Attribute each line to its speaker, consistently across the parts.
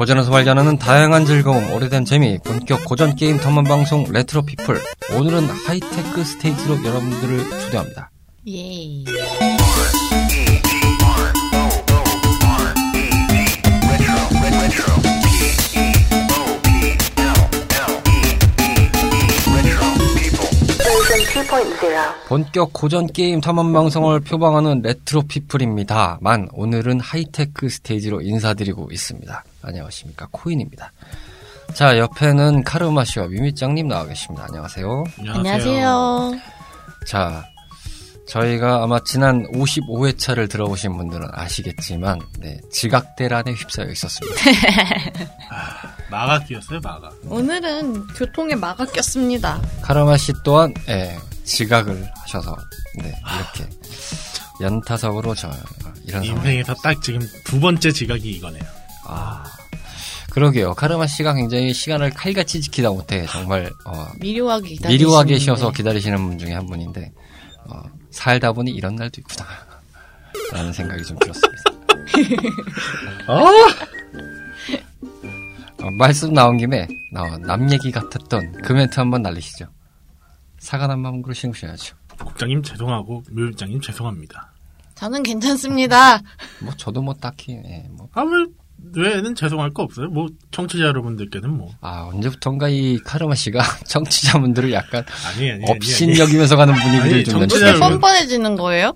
Speaker 1: 고전에서 발견하는 다양한 즐거움, 오래된 재미, 본격 고전 게임 탐험 방송 레트로 피플. 오늘은 하이테크 스테이지로 여러분들을 초대합니다.
Speaker 2: 예.
Speaker 1: 본격 고전 게임 탐험 방송을 표방하는 레트로 피플입니다만 오늘은 하이테크 스테이지로 인사드리고 있습니다. 안녕하십니까 코인입니다. 자 옆에는 카르마 씨와 미미짱님 나와 계십니다. 안녕하세요.
Speaker 2: 안녕하세요.
Speaker 1: 자 저희가 아마 지난 55회차를 들어보신 분들은 아시겠지만 네, 지각 대란에 휩싸여 있었습니다.
Speaker 3: 마가 끼었어요, 마가.
Speaker 2: 오늘은 교통에 막아 꼈습니다.
Speaker 1: 카르마 씨 또한 예, 지각을 하셔서 네, 이렇게 연타석으로 저 이런 상황.
Speaker 3: 인생에서 딱 지금 두 번째 지각이 이거네요.
Speaker 1: 아 그러게요. 카르마 씨가 굉장히 시간을 칼같이 지키다 못해 정말 어,
Speaker 2: 미료하게
Speaker 1: 미료하게 쉬어서 기다리시는 분 중에 한 분인데 어, 살다 보니 이런 날도 있구나 라는 생각이 좀 들었습니다. 어, 말씀 나온 김에 어, 남 얘기 같았던 그 멘트 한번 날리시죠. 사과 난 마음으로 신으셔야죠.
Speaker 3: 국장님 죄송하고 묘일장님 죄송합니다.
Speaker 2: 저는 괜찮습니다.
Speaker 1: 뭐 저도 뭐 딱히 예, 뭐
Speaker 3: 아, 왜, 왜는 죄송할 거 없어요? 뭐, 청취자 여러분들께는 뭐.
Speaker 1: 아, 언제부턴가 이 카르마 씨가 청취자분들을 약간
Speaker 3: 아니, 아니, 아니.
Speaker 1: 업신여기면서 가는 분위기를 좀
Speaker 3: 청취자
Speaker 1: 연출해.
Speaker 2: 뻔뻔해지는 거예요?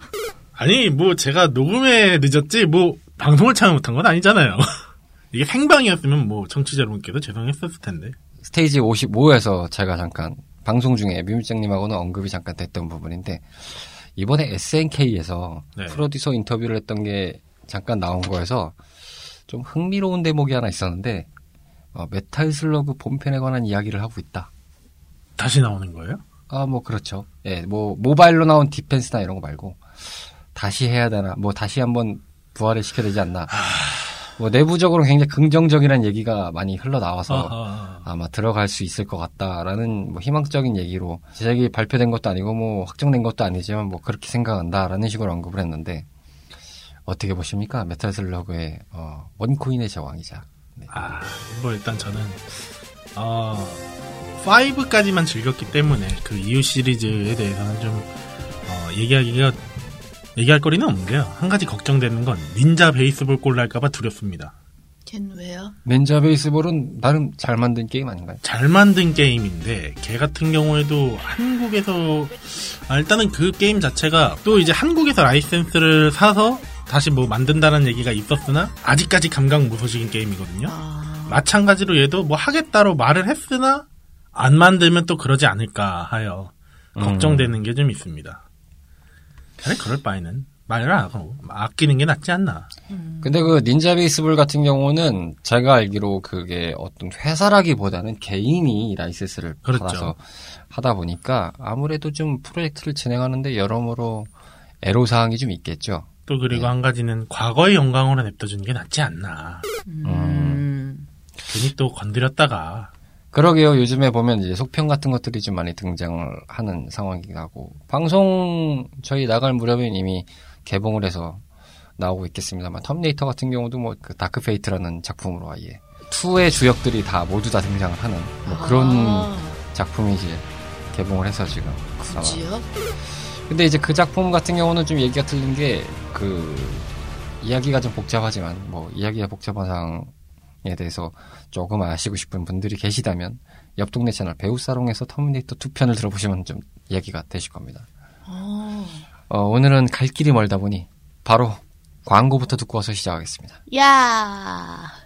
Speaker 3: 아니, 뭐, 제가 녹음에 늦었지, 뭐, 방송을 참여 못한 건 아니잖아요. 이게 생방이었으면 뭐, 청취자 여러분께도 죄송했었을 텐데.
Speaker 1: 스테이지 55에서 제가 잠깐 방송 중에 뮤미짱님하고는 언급이 잠깐 됐던 부분인데 이번에 SNK에서
Speaker 3: 네.
Speaker 1: 프로듀서 인터뷰를 했던 게 잠깐 나온 거에서 좀 흥미로운 대목이 하나 있었는데 어, 메탈 슬러그 본편에 관한 이야기를 하고 있다.
Speaker 3: 다시 나오는 거예요?
Speaker 1: 아, 뭐 그렇죠. 예, 뭐 모바일로 나온 defense나 이런 거 말고 다시 해야 되나, 뭐 다시 한번 부활을 시켜야 되지 않나. 뭐 내부적으로 굉장히 긍정적이라는 얘기가 많이 흘러나와서
Speaker 3: 아하.
Speaker 1: 아마 들어갈 수 있을 것 같다라는 뭐 희망적인 얘기로 제작이 발표된 것도 아니고 뭐 확정된 것도 아니지만 뭐 그렇게 생각한다라는 식으로 언급을 했는데 어떻게 보십니까? 메탈 슬러그의 어, one coin의 제왕이자.
Speaker 3: 아, 뭐, 일단 저는, 어, 5까지만 즐겼기 때문에 그 이후 시리즈에 대해서는 좀, 어, 얘기하기가, 얘기할 거리는 없는데요. 한 가지 걱정되는 건, 닌자 베이스볼 꼴 날까봐 두렵습니다.
Speaker 2: 걘 왜요?
Speaker 1: 닌자 베이스볼은 나름 잘 만든 게임 아닌가요?
Speaker 3: 잘 만든 게임인데 걔 같은 경우에도 한국에서 아, 일단은 그 게임 자체가 또 이제 한국에서 라이센스를 사서 다시 뭐 만든다는 얘기가 있었으나 아직까지 감각 무소식인 게임이거든요.
Speaker 2: 아,
Speaker 3: 마찬가지로 얘도 뭐 하겠다로 말을 했으나 안 만들면 또 그러지 않을까 하여 걱정되는 게좀 있습니다. 그래 그럴 바에는 말을 안 하고 아끼는 게 낫지 않나.
Speaker 1: 근데 그 닌자 베이스볼 같은 경우는 제가 알기로 그게 어떤 회사라기보다는 개인이 라이센스를
Speaker 3: 그렇죠.
Speaker 1: 받아서 하다 보니까 아무래도 좀 프로젝트를 진행하는데 여러모로 애로 사항이 좀 있겠죠.
Speaker 3: 또 그리고
Speaker 1: 네.
Speaker 3: 한 가지는 과거의 영광으로 냅둬주는 게 낫지 않나.
Speaker 2: 음.
Speaker 3: 괜히 또 건드렸다가
Speaker 1: 그러게요. 요즘에 보면 이제 속편 같은 것들이 좀 많이 등장을 하는 상황이기도 하고 방송 저희 나갈 무렵에 이미 개봉을 해서 나오고 있겠습니다만 터미네이터 같은 경우도 뭐 그 다크 페이트라는 작품으로 아예 two의 주역들이 다 모두 다 등장을 하는 뭐 그런
Speaker 2: 아,
Speaker 1: 작품이 이제 개봉을 해서 지금
Speaker 2: 굳이요?
Speaker 1: 근데 이제 그 작품 같은 경우는 좀 얘기가 틀린 게 그 이야기가 좀 복잡하지만 뭐 이야기가 복잡한 상황 에 대해서 조금 아시고 싶은 분들이 계시다면 옆 동네 채널 배우살롱에서 터미네이터 2편을 들어보시면 좀 이야기가 되실 겁니다.
Speaker 2: 아.
Speaker 1: 어, 오늘은 갈 길이 멀다 보니 바로 광고부터 듣고 와서 시작하겠습니다.
Speaker 2: 야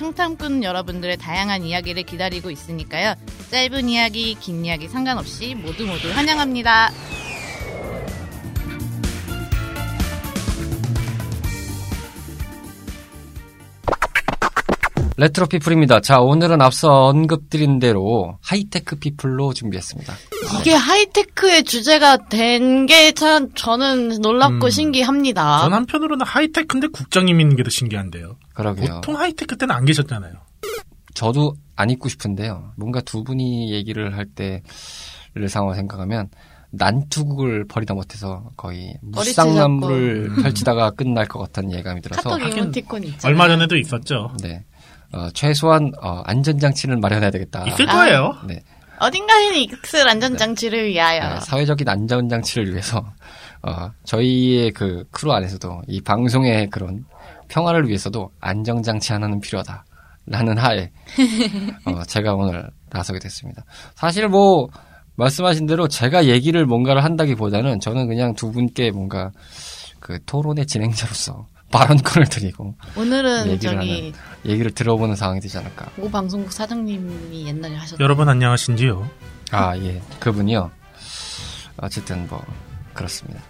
Speaker 2: 청탐꾼 여러분들의 다양한 이야기를 기다리고 있으니까요. 짧은 이야기, 긴 이야기 상관없이 모두 모두 환영합니다.
Speaker 1: 레트로 피플입니다. 자, 오늘은 앞서 언급드린 대로 하이테크 피플로 준비했습니다.
Speaker 2: 이게 하이테크의 주제가 된 게 참 저는 놀랍고
Speaker 3: 음.
Speaker 2: 신기합니다.
Speaker 3: 전 한편으로는 하이테크인데 국장님 있는 게 더 신기한데요.
Speaker 1: 그러게요.
Speaker 3: 보통 하이테크 때는 안 계셨잖아요.
Speaker 1: 저도 안 있고 싶은데요. 뭔가 두 분이 얘기를 할 때를 상황을 생각하면 난투극을 벌이다 못해서 거의 무쌍난무를 펼치다가 끝날 것 같다는 예감이 들어서.
Speaker 3: 얼마 전에도 있었죠.
Speaker 1: 네. 어, 최소한 어, 안전장치는 마련해야 되겠다.
Speaker 3: 있을 거예요.
Speaker 1: 네.
Speaker 2: 어딘가에는 익슬 안전장치를 위하여.
Speaker 1: 네, 사회적인 안전장치를 위해서 어, 저희의 그 크루 안에서도 이 방송의 그런 평화를 위해서도 안정장치 하나는 필요하다. 라는 하에 어, 제가 오늘 나서게 됐습니다. 사실 뭐 말씀하신 대로 제가 얘기를 뭔가를 한다기보다는 저는 그냥 두 분께 뭔가 그 토론의 진행자로서 발언권을 드리고
Speaker 2: 오늘은
Speaker 1: 얘기를
Speaker 2: 저기
Speaker 1: 얘기를 들어보는 상황이 되지 않을까.
Speaker 2: 모 방송국 사장님이 옛날에 하셨던
Speaker 3: 여러분 안녕하신지요?
Speaker 1: 아, 예. 그분이요. 어쨌든 뭐 그렇습니다.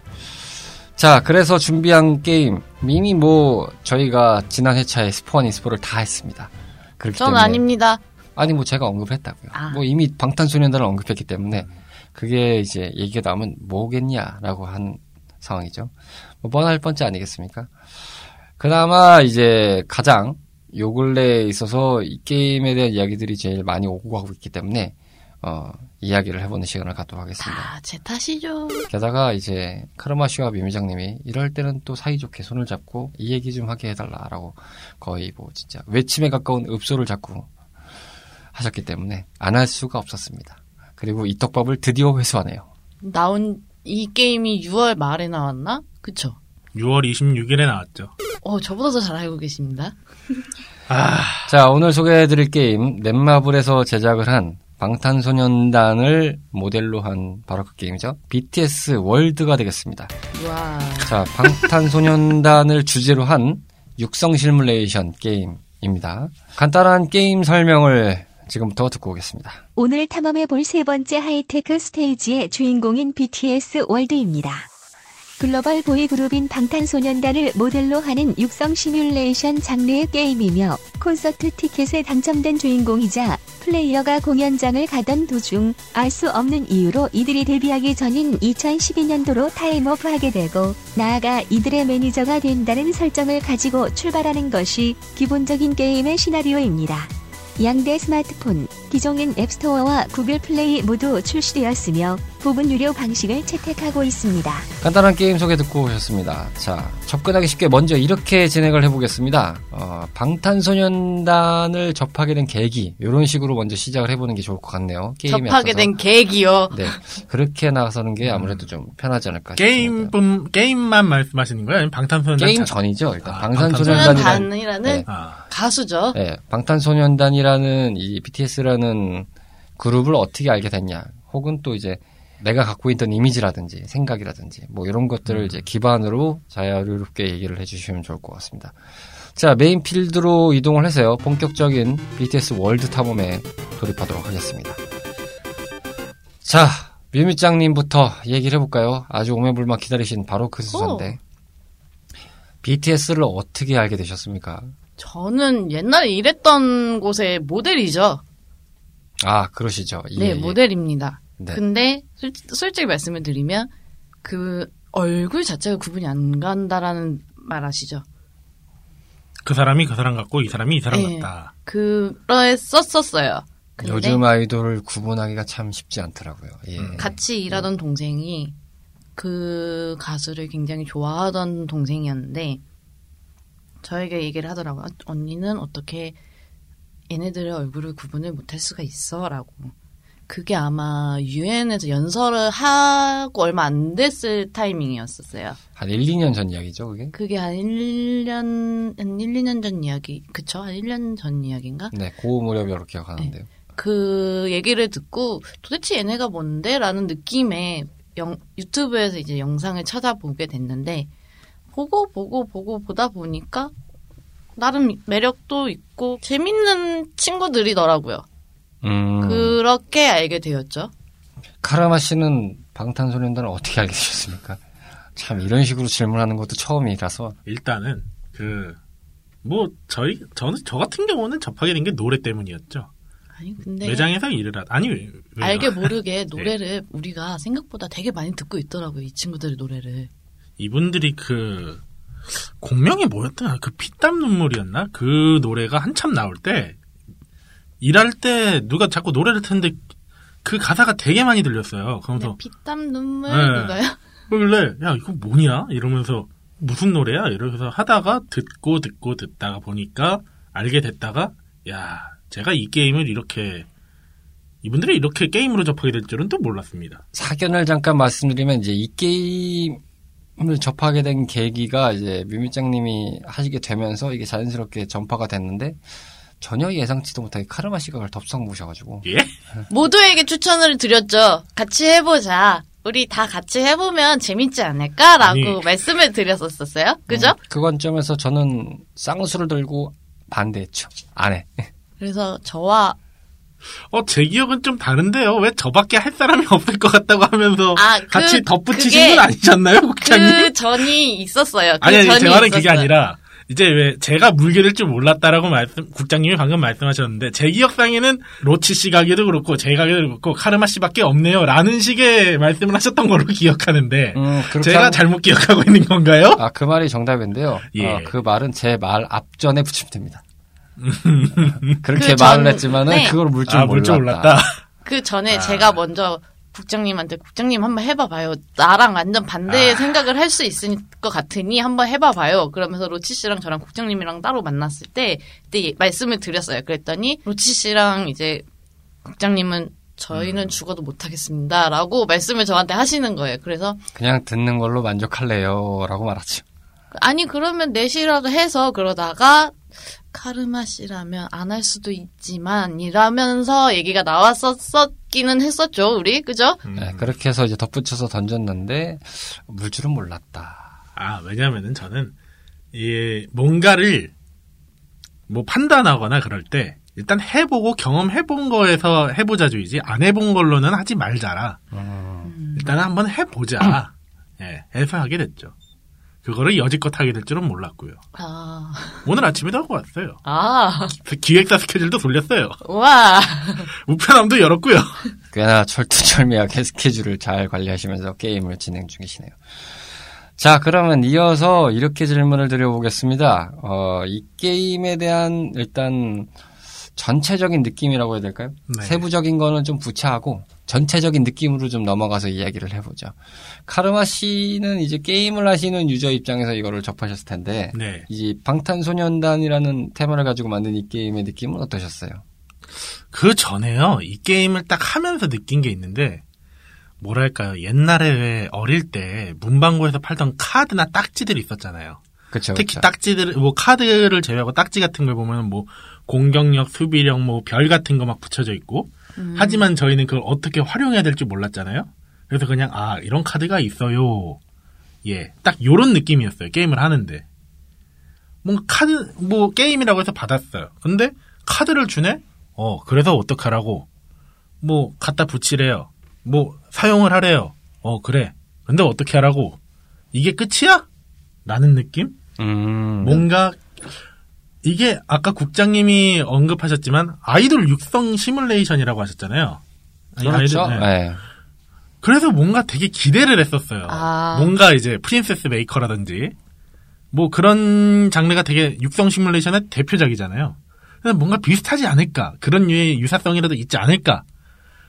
Speaker 1: 자, 그래서 준비한 게임 이미 뭐 저희가 지난 회차에 스포 아닌 스포를 다 했습니다. 그렇기
Speaker 2: 전
Speaker 1: 때문에
Speaker 2: 아닙니다.
Speaker 1: 아니 뭐 제가 언급했다고요.
Speaker 2: 아.
Speaker 1: 뭐 이미 방탄소년단을 언급했기 때문에 그게 이제 얘기가 나오면 뭐겠냐라고 한 상황이죠. 뭐 뻔할 뻔째 아니겠습니까? 그나마 이제 가장 요 근래에 있어서 이 게임에 대한 이야기들이 제일 많이 오고 가고 있기 때문에 어 이야기를 해보는 시간을 갖도록 하겠습니다.
Speaker 2: 다제 탓이죠.
Speaker 1: 게다가 이제 카르마 씨와 미미장님이 이럴 때는 또 사이좋게 손을 잡고 이 얘기 좀 하게 해달라라고 거의 뭐 진짜 외침에 가까운 읍소를 자꾸 하셨기 때문에 안 할 수가 없었습니다. 그리고 이 떡밥을 드디어 회수하네요.
Speaker 2: 나온 이 게임이 6월 말에 나왔나? 그쵸?
Speaker 3: 6월 26일에 나왔죠.
Speaker 2: 어, 저보다 더 잘 알고 계십니다.
Speaker 3: 아,
Speaker 1: 자 오늘 소개해드릴 게임 넷마블에서 제작을 한 방탄소년단을 모델로 한 바로 그 게임이죠. BTS 월드가 되겠습니다.
Speaker 2: 와.
Speaker 1: 자, 방탄소년단을 주제로 한 육성 시뮬레이션 게임입니다. 간단한 게임 설명을 지금부터 듣고 오겠습니다.
Speaker 4: 오늘 탐험해 볼 세 번째 하이테크 스테이지의 주인공인 BTS 월드입니다. 글로벌 보이그룹인 방탄소년단을 모델로 하는 육성 시뮬레이션 장르의 게임이며 콘서트 티켓에 당첨된 주인공이자 플레이어가 공연장을 가던 도중 알 수 없는 이유로 이들이 데뷔하기 전인 2012년도로 time leap하게 되고 나아가 이들의 매니저가 된다는 설정을 가지고 출발하는 것이 기본적인 게임의 시나리오입니다. 양대 스마트폰, 기종인 앱스토어와 구글 플레이 모두 출시되었으며 부분 유료 방식을 채택하고 있습니다.
Speaker 1: 간단한 게임 소개 듣고 오셨습니다. 자, 접근하기 쉽게 먼저 이렇게 진행을 해보겠습니다. 어, 방탄소년단을 접하게 된 계기, 이런 식으로 먼저 시작을 해보는 게 좋을 것 같네요. 게임에
Speaker 2: 접하게
Speaker 1: 앞서서.
Speaker 2: 된 계기요.
Speaker 1: 네, 그렇게 나서는 게 아무래도 좀 편하지 않을까
Speaker 3: 게임. 분 게임만 말씀하시는 거예요? 아니면 방탄소년단
Speaker 1: 게임
Speaker 3: 자-
Speaker 1: 전이죠. 일단
Speaker 3: 아,
Speaker 1: 방탄소년단이라는
Speaker 2: 소년단이라는
Speaker 1: 네.
Speaker 3: 아,
Speaker 2: 가수죠.
Speaker 1: 네, 방탄소년단이라는 이 BTS라는 그룹을 어떻게 알게 됐냐, 혹은 또 이제 내가 갖고 있던 이미지라든지 생각이라든지 뭐 이런 것들을 이제 기반으로 자유롭게 얘기를 해주시면 좋을 것 같습니다. 자, main field로 이동을 해서요, 본격적인 BTS 월드 탐험에 돌입하도록 하겠습니다. 자, 뮤미짱님부터 얘기를 해볼까요? 아주 오매불만 기다리신 바로 그 수사인데. BTS를 어떻게 알게 되셨습니까?
Speaker 2: 저는 옛날에 일했던 곳의 모델이죠.
Speaker 1: 아, 그러시죠. 예,
Speaker 2: 네,
Speaker 1: 예.
Speaker 2: 모델입니다.
Speaker 1: 네.
Speaker 2: 근데 솔, 솔직히 말씀을 드리면 그 얼굴 자체가 구분이 안 간다라는 말 아시죠?
Speaker 3: 그 사람이 그 사람 같고 이 사람이 이 사람
Speaker 2: 네.
Speaker 3: 같다.
Speaker 2: 그러에 썼었어요. 근데
Speaker 1: 요즘 아이돌을 구분하기가 참 쉽지 않더라고요. 예.
Speaker 2: 같이 일하던 동생이 그 가수를 굉장히 좋아하던 동생이었는데 저에게 얘기를 하더라고요. 언니는 어떻게 얘네들의 얼굴을 구분을 못할 수가 있어? 라고. 그게 아마 유엔에서 연설을 하고 얼마 안 됐을 타이밍이었었어요.
Speaker 1: 한 1, 2년 전 이야기죠, 그게?
Speaker 2: 그게 한 1년, 한 1, 2년 전 이야기, 그쵸? 한 1년 전 이야기인가?
Speaker 1: 네, 고 무렵이라고 기억하는데요.
Speaker 2: 그 얘기를 듣고 도대체 얘네가 뭔데? 라는 느낌에 영- 유튜브에서 이제 영상을 찾아보게 됐는데 보고 보고 보고 보다 보니까 나름 매력도 있고 재밌는 친구들이더라고요.
Speaker 1: 음,
Speaker 2: 그렇게 알게 되었죠.
Speaker 1: 카라마 씨는 방탄소년단을 어떻게 알게 되셨습니까? 참 이런 식으로 질문하는 것도 처음이라서
Speaker 3: 일단은 그 뭐 저희 저는 저 같은 경우는 접하게 된 게 노래 때문이었죠.
Speaker 2: 아니 근데
Speaker 3: 매장에서 일을 하 아니 왜- 왜요?
Speaker 2: 네. 알게 모르게 노래를 우리가 생각보다 되게 많이 듣고 있더라고요. 이 친구들의 노래를.
Speaker 3: 이분들이 그 공명이 뭐였더라? 그 피땀 눈물이었나? 그 노래가 한참 나올 때 일할 때 누가 자꾸 노래를 트는데 그 가사가 되게 많이 들렸어요. 그러면서
Speaker 2: 피땀 눈물
Speaker 3: 네.
Speaker 2: 그거요?
Speaker 3: 그길래 야 이거 뭐냐 이러면서 무슨 노래야 이러면서 하다가 듣고 듣고 듣다가 보니까 알게 됐다가 야 제가 이 게임을 이렇게 이분들이 이렇게 게임으로 접하게 될 줄은 또 몰랐습니다.
Speaker 1: 사견을 잠깐 말씀드리면 이제 이 게임을 접하게 된 계기가 이제 뮤미짱님이 하시게 되면서 이게 자연스럽게 전파가 됐는데 전혀 예상치도 못하게 카르마 그걸 덥석 모셔가지고
Speaker 3: 예?
Speaker 2: 모두에게 추천을 드렸죠. 같이 해보자. 우리 다 같이 해보면 재밌지 않을까라고
Speaker 3: 아니.
Speaker 2: 말씀을 드렸었어요. 그죠?
Speaker 1: 음, 그 관점에서 저는 쌍수를 들고 반대했죠. 안 해.
Speaker 2: 그래서 저와
Speaker 3: 어, 제 기억은 좀 다른데요. 왜 저밖에 할 사람이 없을 것 같다고 하면서
Speaker 2: 아, 그-
Speaker 3: 같이 덧붙이신
Speaker 2: 그게-
Speaker 3: 건 아니셨나요, 국장님?
Speaker 2: 그 전이 있었어요. 그
Speaker 3: 아니, 아니,
Speaker 2: 전이
Speaker 3: 제 말은 그게
Speaker 2: 있었어요.
Speaker 3: 아니라, 이제 왜 제가 물기를 줄 몰랐다라고 말씀, 국장님이 방금 말씀하셨는데, 제 기억상에는 로치 씨 가게도 그렇고, 제 가게도 그렇고, 카르마 씨밖에 없네요. 라는 식의 말씀을 하셨던 걸로 기억하는데,
Speaker 1: 음,
Speaker 3: 제가
Speaker 1: 하고-
Speaker 3: 잘못 기억하고 있는 건가요?
Speaker 1: 아, 그 말이 정답인데요.
Speaker 3: 예.
Speaker 1: 어, 그 말은 제 말 앞전에 붙이면 됩니다. 그렇게
Speaker 2: 그 전-
Speaker 1: 말을 했지만은
Speaker 2: 네.
Speaker 1: 그걸 물줄
Speaker 3: 아,
Speaker 1: 몰랐다.
Speaker 3: 몰랐다.
Speaker 2: 그 전에
Speaker 3: 아.
Speaker 2: 제가 먼저 국장님한테 국장님 한번 해봐봐요. 나랑 완전 반대의
Speaker 3: 아.
Speaker 2: 생각을 할 수 있을 것 같으니 한번 해봐봐요. 그러면서 로치 씨랑 저랑 국장님이랑 따로 만났을 때 그때 말씀을 드렸어요. 그랬더니 로치 씨랑 이제 국장님은 저희는
Speaker 3: 음.
Speaker 2: 죽어도 못하겠습니다라고 말씀을 저한테 하시는 거예요. 그래서
Speaker 1: 그냥 듣는 걸로 만족할래요. 라고 말하죠.
Speaker 2: 아니 그러면 넷이라도 해서 그러다가 카르마 씨라면 안 할 수도 있지만 이라면서 얘기가 나왔었기는 했었죠 우리 그죠?
Speaker 3: 음.
Speaker 1: 네, 그렇게 해서 이제 덧붙여서 던졌는데 물 줄은 몰랐다.
Speaker 3: 아, 왜냐면은 저는, 이, 뭔가를, 뭐 판단하거나 그럴 때, 일단 해보고 경험해본 거에서 해보자주의지, 안 해본 걸로는 하지 말자라.
Speaker 1: 음,
Speaker 3: 일단 한번 해보자. 예, 해서 하게 됐죠. 그거를 여지껏 하게 될 줄은 몰랐고요.
Speaker 2: 아,
Speaker 3: 오늘 아침에도 하고 왔어요.
Speaker 2: 아,
Speaker 3: 그 기획사 스케줄도 돌렸어요.
Speaker 2: 와,
Speaker 3: 우편함도 열었고요.
Speaker 1: 꽤나 철두철미하게 스케줄을 잘 관리하시면서 게임을 진행 중이시네요. 자, 그러면 이어서 이렇게 질문을 드려보겠습니다. 어, 이 게임에 대한 일단 전체적인 느낌이라고 해야 될까요?
Speaker 3: 네.
Speaker 1: 세부적인 거는 좀 부차하고 전체적인 느낌으로 좀 넘어가서 이야기를 해보죠. 카르마 씨는 이제 게임을 하시는 유저 입장에서 이거를 접하셨을 텐데,
Speaker 3: 네.
Speaker 1: 이 방탄소년단이라는 테마를 가지고 만든 이 게임의 느낌은 어떠셨어요?
Speaker 3: 그 전에요. 이 게임을 딱 하면서 느낀 게 있는데, 뭐랄까요. 옛날에 왜 어릴 때 문방구에서 팔던 카드나 딱지들이 있었잖아요.
Speaker 1: 그쵸,
Speaker 3: 특히
Speaker 1: 그쵸.
Speaker 3: 딱지들, 뭐 카드를 제외하고 딱지 같은 걸 보면 뭐 공격력, 수비력, 뭐 별 같은 거 막 붙여져 있고, 하지만 저희는 그걸 어떻게 활용해야 될지 몰랐잖아요. 그래서 그냥 아 이런 카드가 있어요. 예, 딱 요런 느낌이었어요. 게임을 하는데 뭔가 카드 뭐 게임이라고 해서 받았어요. 근데 카드를 주네. 어 그래서 어떡하라고 뭐 갖다 붙이래요. 뭐 사용을 하래요. 어 그래. 근데 어떻게 하라고 이게 끝이야? 라는 느낌?
Speaker 1: 음,
Speaker 3: 뭔가 이게 아까 국장님이 언급하셨지만 아이돌 육성 시뮬레이션이라고 하셨잖아요.
Speaker 1: 그렇죠.
Speaker 3: 아이돌, 네.
Speaker 1: 네.
Speaker 3: 그래서 뭔가 되게 기대를 했었어요.
Speaker 2: 아.
Speaker 3: 뭔가 이제 프린세스 메이커라든지 뭐 그런 장르가 되게 육성 시뮬레이션의 대표작이잖아요. 그래서 뭔가 비슷하지 않을까 그런 류의 유사성이라도 있지 않을까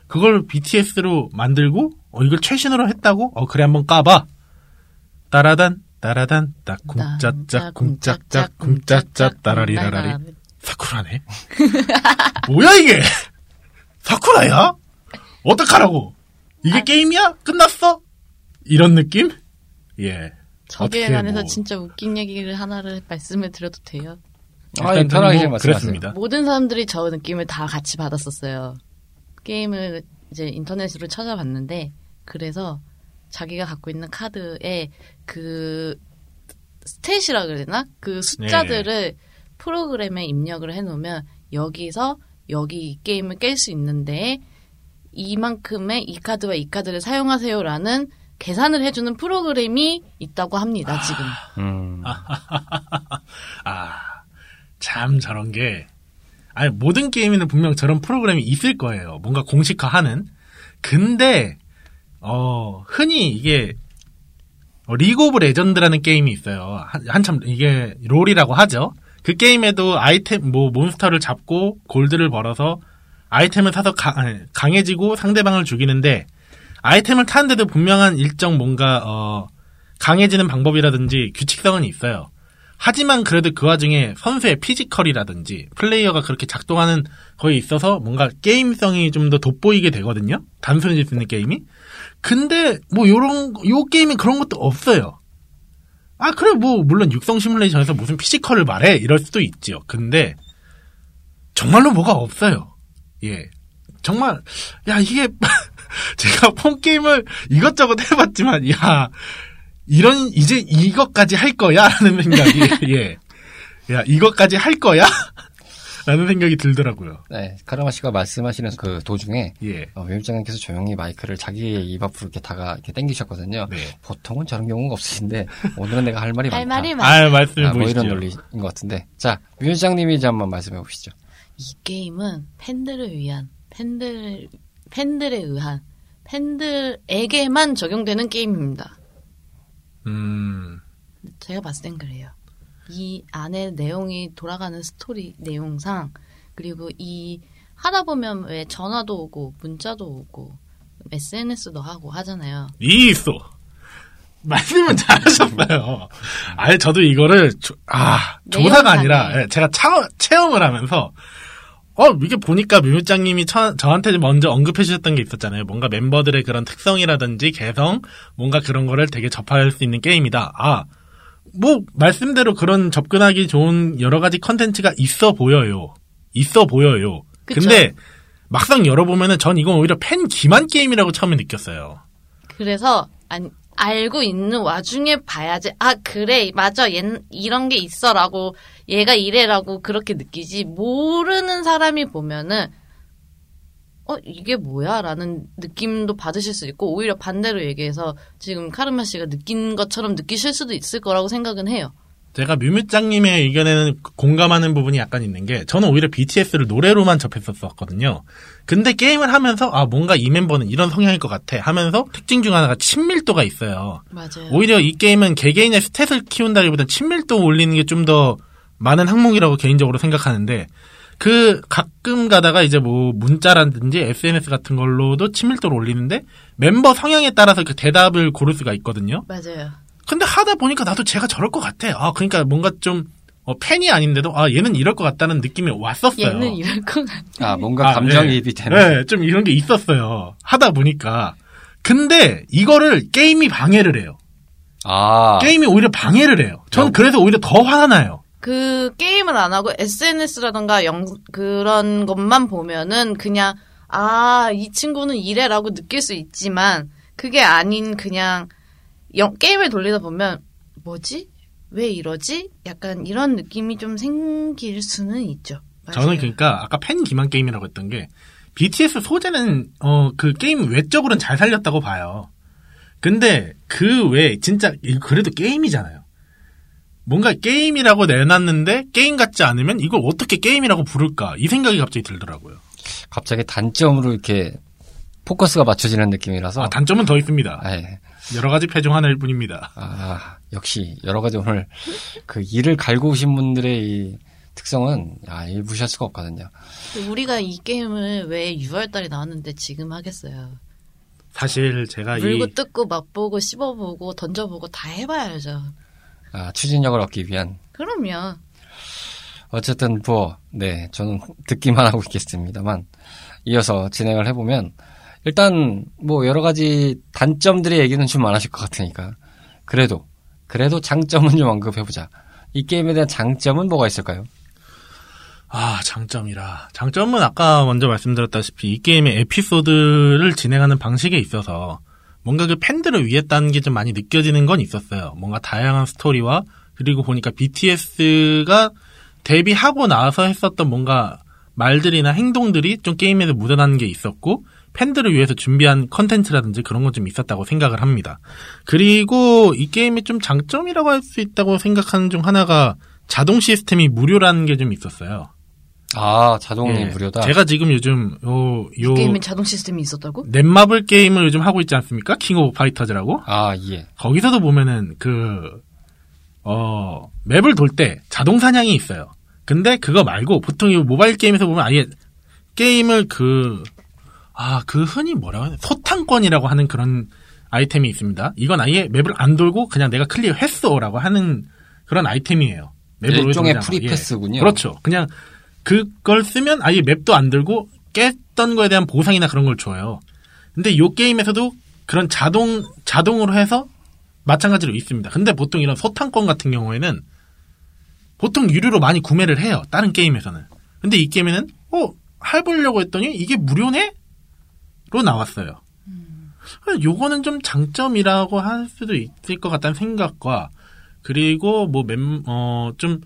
Speaker 3: 그걸 BTS로 만들고 어 이걸 최신으로 했다고 어 그래 한번 까봐 따라단 따라단 딱 쿵짜짝 쿵짝짝 쿵짜짝 따라리라라리. 사쿠라네? 뭐야 이게? 사쿠라야? 어떡하라고? 이게
Speaker 2: 아.
Speaker 3: 게임이야? 끝났어? 이런 느낌? 예.
Speaker 2: 저기에 관해서
Speaker 3: 뭐-
Speaker 2: 진짜 웃긴 얘기를 하나를 말씀을 드려도 돼요?
Speaker 1: 아,
Speaker 3: 일단
Speaker 1: 편하게
Speaker 3: 뭐
Speaker 1: 말씀하세요.
Speaker 3: 그랬습니다.
Speaker 2: 모든 사람들이 저 느낌을 다 같이 받았었어요. 게임을 이제 인터넷으로 찾아봤는데 그래서 자기가 갖고 있는 카드에 그 스탯이라 그래야 되나? 그 숫자들을 프로그램에 입력을 해놓으면 여기서 여기 이 게임을 깰 수 있는데 이만큼의 이 카드와 이 카드를 사용하세요라는 계산을 해주는 프로그램이 있다고 합니다. 지금.
Speaker 1: 음,
Speaker 3: 아참 저런 게 아니 모든 게임에는 분명 저런 프로그램이 있을 거예요. 뭔가 공식화하는. 근데 어 흔히 이게 어, 리그 오브 레전드라는 게임이 있어요. 한, 한참 이게 롤이라고 하죠. 그 게임에도 아이템 뭐 몬스터를 잡고 골드를 벌어서 아이템을 사서 가- 강해지고 상대방을 죽이는데 아이템을 사는데도 분명한 일정 뭔가 어 강해지는 방법이라든지 규칙성은 있어요. 하지만 그래도 그 와중에 선수의 피지컬이라든지 플레이어가 그렇게 작동하는 거에 있어서 뭔가 게임성이 좀 더 돋보이게 되거든요. 단순해질 수 있는 게임이. 근데 뭐 요런 요 게임은 그런 것도 없어요. 아 그래 뭐 물론 육성 시뮬레이션에서 무슨 피지컬을 말해 이럴 수도 있지요. 근데 정말로 뭐가 없어요. 예. 정말 야 이게 제가 폰 게임을 이것저것 해봤지만 야 이런 이제 이것까지 할 거야라는 생각이 예. 야 이것까지 할 거야? 라는 생각이 들더라고요.
Speaker 1: 네, 카르마 씨가 말씀하시는 그 도중에
Speaker 3: 예.
Speaker 1: 어, 위원장님께서 조용히 마이크를 자기의 입 앞으로 이렇게 다가 이렇게 당기셨거든요.
Speaker 3: 네.
Speaker 1: 보통은 저런 경우가 없으신데 오늘은 내가 할 말이
Speaker 2: 할
Speaker 1: 많다.
Speaker 2: 말이 많.
Speaker 3: 아 말씀해
Speaker 1: 아, 뭐
Speaker 3: 보시죠.
Speaker 1: 이런 논리인 것 같은데. 자, 위원장님이 이제 한번 말씀해 보시죠.
Speaker 2: 이 게임은 팬들을 위한 팬들 팬들에 의한 팬들에게만 적용되는 게임입니다.
Speaker 3: 음.
Speaker 2: 제가 봤을 땐 그래요. 이 안에 내용이 돌아가는 스토리 내용상 그리고 이 하다 보면 왜 전화도 오고 문자도 오고 SNS도 하고 하잖아요.
Speaker 3: 이 있어 말씀은 잘하셨어요. 아니 저도 이거를 조, 아 조사가. 아니라 예, 제가 차, 체험을 하면서 어 이게 보니까 처- 저한테 먼저 언급해 주셨던 게 있었잖아요. 뭔가 멤버들의 그런 특성이라든지 개성 뭔가 그런 거를 되게 접할 수 있는 게임이다. 아 뭐 말씀대로 그런 접근하기 좋은 여러 가지 컨텐츠가 있어 보여요. 있어 보여요.
Speaker 2: 그쵸.
Speaker 3: 근데 막상 열어보면은 전 이건 오히려 팬 기만 게임이라고 처음에 느꼈어요.
Speaker 2: 그래서 안- 알고 있는 와중에 봐야지 아 그래 맞아 얘 이런 게 있어라고 얘가 이래라고 그렇게 느끼지 모르는 사람이 보면은 어 이게 뭐야라는 느낌도 받으실 수 있고 오히려 반대로 얘기해서 지금 카르마 씨가 느낀 것처럼 느끼실 수도 있을 거라고 생각은 해요.
Speaker 3: 제가 뮤뮤짱님의 의견에는 공감하는 부분이 약간 있는 게 저는 오히려 BTS를 노래로만 접했었거든요. 근데 게임을 하면서 아 뭔가 이 멤버는 이런 성향일 것 같아 하면서 특징 중 하나가 친밀도가 있어요.
Speaker 2: 맞아요.
Speaker 3: 오히려 이 게임은 개개인의 스탯을 키운다기보다 친밀도 올리는 게 좀 더 많은 항목이라고 개인적으로 생각하는데 그 가끔 가다가 이제 뭐 문자라든지 SNS 같은 걸로도 친밀도를 올리는데 멤버 성향에 따라서 그 대답을 고를 수가 있거든요.
Speaker 2: 맞아요.
Speaker 3: 근데 하다 보니까 나도 제가 저럴 것 같아. 아, 그러니까 뭔가 좀 어, 팬이 아닌데도 아 얘는 이럴 것 같다는 느낌이 왔었어요.
Speaker 2: 얘는 이럴 것 같아.
Speaker 1: 아, 뭔가
Speaker 3: 아,
Speaker 1: 감정이입이
Speaker 3: 네.
Speaker 1: 되는.
Speaker 3: 네, 좀 이런 게 있었어요. 하다 보니까. 근데 이거를 게임이 방해를 해요.
Speaker 1: 아,
Speaker 3: 게임이 오히려 방해를 해요. 저는
Speaker 1: 영-
Speaker 3: 그래서 오히려 더 화가 나요.
Speaker 2: 그 게임을 안 하고 SNS라던가 영 그런 것만 보면은 그냥 아 이 친구는 이래라고 느낄 수 있지만 그게 아닌 그냥 영- 게임을 돌리다 보면 뭐지 왜 이러지 약간 이런 느낌이 좀 생길 수는 있죠. 맞아요.
Speaker 3: 저는 그러니까 아까 팬 기만 게임이라고 했던 게 BTS 소재는 어 그 게임 외적으로는 잘 살렸다고 봐요. 근데 그 외 진짜 이- 그래도 게임이잖아요. 뭔가 게임이라고 내놨는데 게임 같지 않으면 이걸 어떻게 게임이라고 부를까 이 생각이 갑자기 들더라고요.
Speaker 1: 갑자기 단점으로 이렇게 포커스가 맞춰지는 느낌이라서.
Speaker 3: 아, 단점은 더 있습니다.
Speaker 1: 아, 예.
Speaker 3: 여러 가지 패중 하나일 뿐입니다.
Speaker 1: 아, 역시 여러 가지 오늘 그 일을 갈고 오신 분들의 이 특성은 아, 일부시할 수가 없거든요.
Speaker 2: 우리가 이 게임을 왜 6월달에 나왔는데 지금 하겠어요.
Speaker 3: 사실 제가
Speaker 2: 물고
Speaker 3: 이
Speaker 2: 뜯고 맛보고 씹어보고 던져보고 다 해봐야죠.
Speaker 1: 아, 추진력을 얻기 위한.
Speaker 2: 그럼요.
Speaker 1: 어쨌든 뭐, 네, 저는 듣기만 하고 있겠습니다만, 이어서 진행을 해보면, 일단, 뭐, 여러 가지 단점들의 얘기는 좀 많으실 것 같으니까, 그래도, 그래도 장점은 좀 언급해보자. 이 게임에 대한 장점은 뭐가 있을까요?
Speaker 3: 아, 장점이라. 장점은 아까 먼저 말씀드렸다시피 이 게임의 에피소드를 진행하는 방식에 있어서 뭔가 그 팬들을 위했다는 게 좀 많이 느껴지는 건 있었어요. 뭔가 다양한 스토리와 그리고 보니까 BTS가 데뷔하고 나서 했었던 뭔가 말들이나 행동들이 좀 게임에서 묻어나는 게 있었고 팬들을 위해서 준비한 컨텐츠라든지 그런 건 좀 있었다고 생각을 합니다. 그리고 이 게임의 좀 장점이라고 할 수 있다고 생각하는 중 하나가 자동 시스템이 무료라는 게 좀 있었어요.
Speaker 1: 아, 자동이
Speaker 3: 예.
Speaker 1: 무료다.
Speaker 3: 제가 지금 요즘 요, 요
Speaker 2: 게임에 자동 시스템이 있었다고?
Speaker 3: 넷마블 게임을 요즘 하고 있지 않습니까? 킹 오브 파이터즈라고.
Speaker 1: 아, 예.
Speaker 3: 거기서도 보면은 그, 어, 맵을 돌 때 자동 사냥이 있어요. 근데 그거 말고 보통 이 모바일 게임에서 보면 아예 게임을 그, 아, 그 흔히 뭐라고 하냐. 소탕권이라고 하는 그런 아이템이 있습니다. 이건 아예 맵을 안 돌고 그냥 내가 클리어 했어라고 하는 그런 아이템이에요. 맵을
Speaker 1: 일종의
Speaker 3: 않고.
Speaker 1: 프리패스군요.
Speaker 3: 예. 그렇죠. 그냥 그걸 쓰면 아예 맵도 안 들고 깼던 거에 대한 보상이나 그런 걸 줘요. 근데 요 게임에서도 그런 자동 자동으로 해서 마찬가지로 있습니다. 근데 보통 이런 소탕권 같은 경우에는 보통 유료로 많이 구매를 해요. 다른 게임에서는. 근데 이 게임에는 어 해보려고 했더니 이게 무료네? 로 나왔어요. 요거는 좀 장점이라고 할 수도 있을 것 같다는 생각과 그리고 뭐 뭐 좀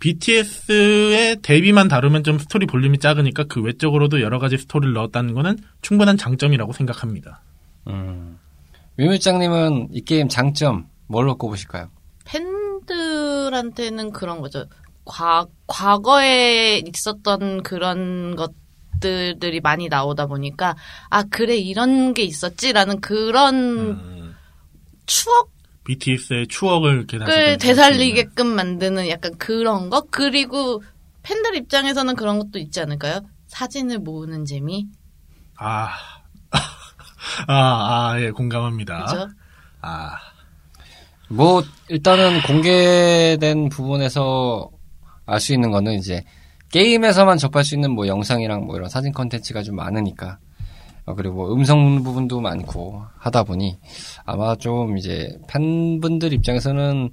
Speaker 3: BTS의 데뷔만 다루면 좀 스토리 볼륨이 작으니까 그 외적으로도 여러 가지 스토리를 넣었다는 거는 충분한 장점이라고 생각합니다.
Speaker 1: 음. 뮤미짱님은 이 게임 장점 뭘로 꼽으실까요?
Speaker 2: 팬들한테는 그런 거죠. 과, 과거에 있었던 그런 것 들이 많이 나오다 보니까, 아, 그래, 이런 게 있었지라는 그런
Speaker 3: 음,
Speaker 2: 추억을
Speaker 3: BTS의 추억을 이렇게 다시 좀
Speaker 2: 되살리게끔 만드는 약간 그런 거? 그리고 팬들 입장에서는 그런 것도 있지 않을까요? 사진을 모으는 재미?
Speaker 3: 아, 아, 아, 예, 공감합니다.
Speaker 2: 그죠?
Speaker 3: 아,
Speaker 1: 뭐 일단은 공개된 부분에서 알 수 있는 거는 이제 게임에서만 접할 수 있는 뭐 영상이랑 뭐 이런 사진 컨텐츠가 좀 많으니까 어, 그리고 뭐 음성 부분도 많고 하다 보니 아마 좀 이제 팬분들 입장에서는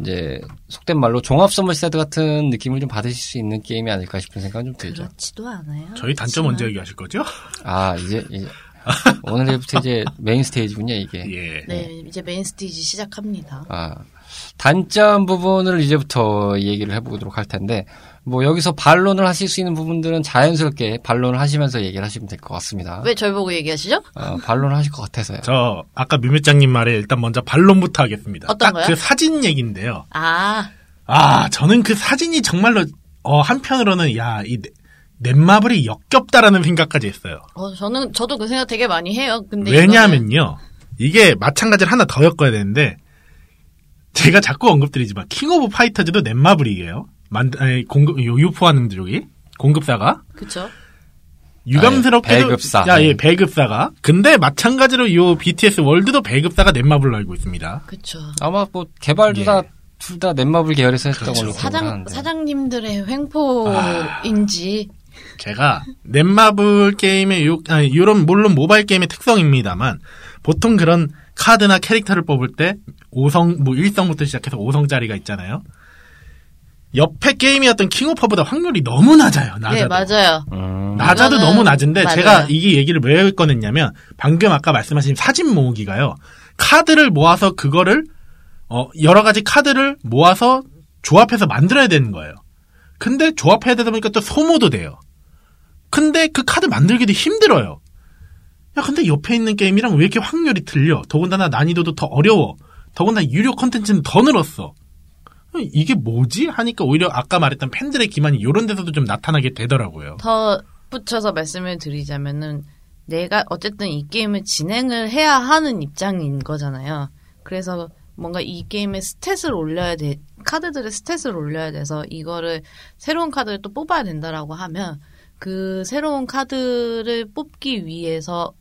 Speaker 1: 이제 속된 말로 종합 선물 세트 같은 느낌을 좀 받으실 수 있는 게임이 아닐까 싶은 생각은 좀 들죠.
Speaker 2: 그렇지도 않아요.
Speaker 3: 저희 단점 언제 얘기하실 거죠?
Speaker 1: 아 이제, 이제 오늘부터 이제 메인 스테이지군요 이게.
Speaker 3: 예.
Speaker 2: 네, 이제 메인 스테이지 시작합니다.
Speaker 1: 아, 단점 부분을 이제부터 얘기를 해보도록 할 텐데, 뭐 여기서 반론을 하실 수 있는 부분들은 자연스럽게 반론을 하시면서 얘기를 하시면 될 것 같습니다.
Speaker 2: 왜절 보고 얘기하시죠?
Speaker 1: 어, 반론을 하실 것 같아서요.
Speaker 3: 저 아까 뮤뮤장님 말에 일단 먼저 반론부터 하겠습니다.
Speaker 2: 어떤
Speaker 3: 딱
Speaker 2: 거요?
Speaker 3: 그 사진 얘기인데요.
Speaker 2: 아,
Speaker 3: 아, 저는 그 사진이 정말로 어, 한편으로는 야, 이 넷- 넷마블이 역겹다라는 생각까지 했어요.
Speaker 2: 어, 저는, 저도 그 생각 되게 많이 해요. 근데.
Speaker 3: 왜냐하면요. 이게 마찬가지로 하나 더 엮어야 되는데 제가 자꾸 언급드리지만 킹 오브 파이터즈도 넷마블이에요. 만 아니, 공급 요 유포하는 쪽이 공급사가
Speaker 2: 그쵸?
Speaker 3: 유감스럽게도
Speaker 1: 아니, 배급사.
Speaker 3: 야, 예, 배급사가. 근데 마찬가지로 요 BTS 월드도 배급사가 넷마블로 알고 있습니다.
Speaker 2: 그쵸.
Speaker 1: 아마 뭐 개발도
Speaker 3: 예.
Speaker 1: 다 둘 다 넷마블 계열에서 했던
Speaker 3: 그렇죠.
Speaker 1: 걸로
Speaker 2: 사장,
Speaker 1: 하는데.
Speaker 2: 사장님들의 횡포인지.
Speaker 3: 제가 넷마블 게임의 요, 아니, 요런 물론 모바일 게임의 특성입니다만 보통 그런 카드나 캐릭터를 뽑을 때 5성 뭐 1성부터 시작해서 5성짜리가 있잖아요. 옆에 게임이었던 킹오파보다 확률이 너무 낮아요. 낮아도.
Speaker 2: 네, 맞아요.
Speaker 1: 음,
Speaker 3: 낮아도
Speaker 2: 이거는
Speaker 3: 너무 낮은데
Speaker 2: 맞아요.
Speaker 3: 제가 이게 얘기를 왜 꺼냈냐면 방금 아까 말씀하신 사진 모으기가요. 카드를 모아서 그거를 어 여러 가지 카드를 모아서 조합해서 만들어야 되는 거예요. 근데 조합해야 되다 보니까 또 소모도 돼요. 근데 그 카드 만들기도 힘들어요. 야 근데 옆에 있는 게임이랑 왜 이렇게 확률이 틀려? 더군다나 난이도도 더 어려워. 더군다나 유료 콘텐츠는 더 늘었어. 이게 뭐지? 하니까 오히려 아까 말했던 팬들의 기만이 이런 데서도 좀 나타나게 되더라고요.
Speaker 2: 더 붙여서 말씀을 드리자면은 내가 어쨌든 이 게임을 진행을 해야 하는 입장인 거잖아요. 그래서 뭔가 이 게임의 스탯을 올려야 돼, 카드들의 스탯을 올려야 돼서 이거를 새로운 카드를 또 뽑아야 된다라고 하면 그 새로운 카드를 뽑기 위해서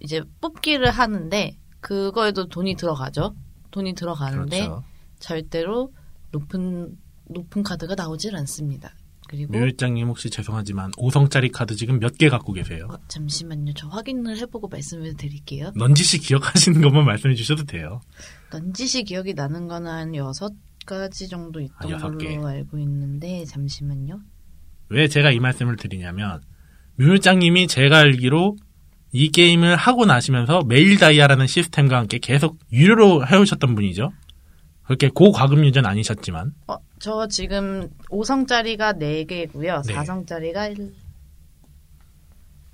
Speaker 2: 이제 뽑기를 하는데 그거에도 돈이 들어가죠. 돈이 들어가는데
Speaker 3: 그렇죠.
Speaker 2: 절대로 높은 높은 카드가 나오질 않습니다. 그리고
Speaker 3: 묘일장님 혹시 죄송하지만 5성짜리 카드 지금 몇 개 갖고 계세요?
Speaker 2: 어, 잠시만요. 저 확인을 해보고 말씀을 드릴게요.
Speaker 3: 넌지시 기억하시는 것만 말씀해 주셔도 돼요.
Speaker 2: 넌지시 기억이 나는 건한 여섯 가지 정도
Speaker 3: 아,
Speaker 2: 있던
Speaker 3: 여섯
Speaker 2: 걸로
Speaker 3: 개.
Speaker 2: 알고 있는데 잠시만요.
Speaker 3: 왜 제가 이 말씀을 드리냐면 묘일장님이 제가 알기로 이 게임을 하고 나시면서 메일 다이아라는 시스템과 함께 계속 유료로 해오셨던 분이죠. 그렇게 고과금 유저는 아니셨지만
Speaker 2: 어, 저 지금 5성짜리가 4개고요.
Speaker 3: 네.
Speaker 2: 4성짜리가 1...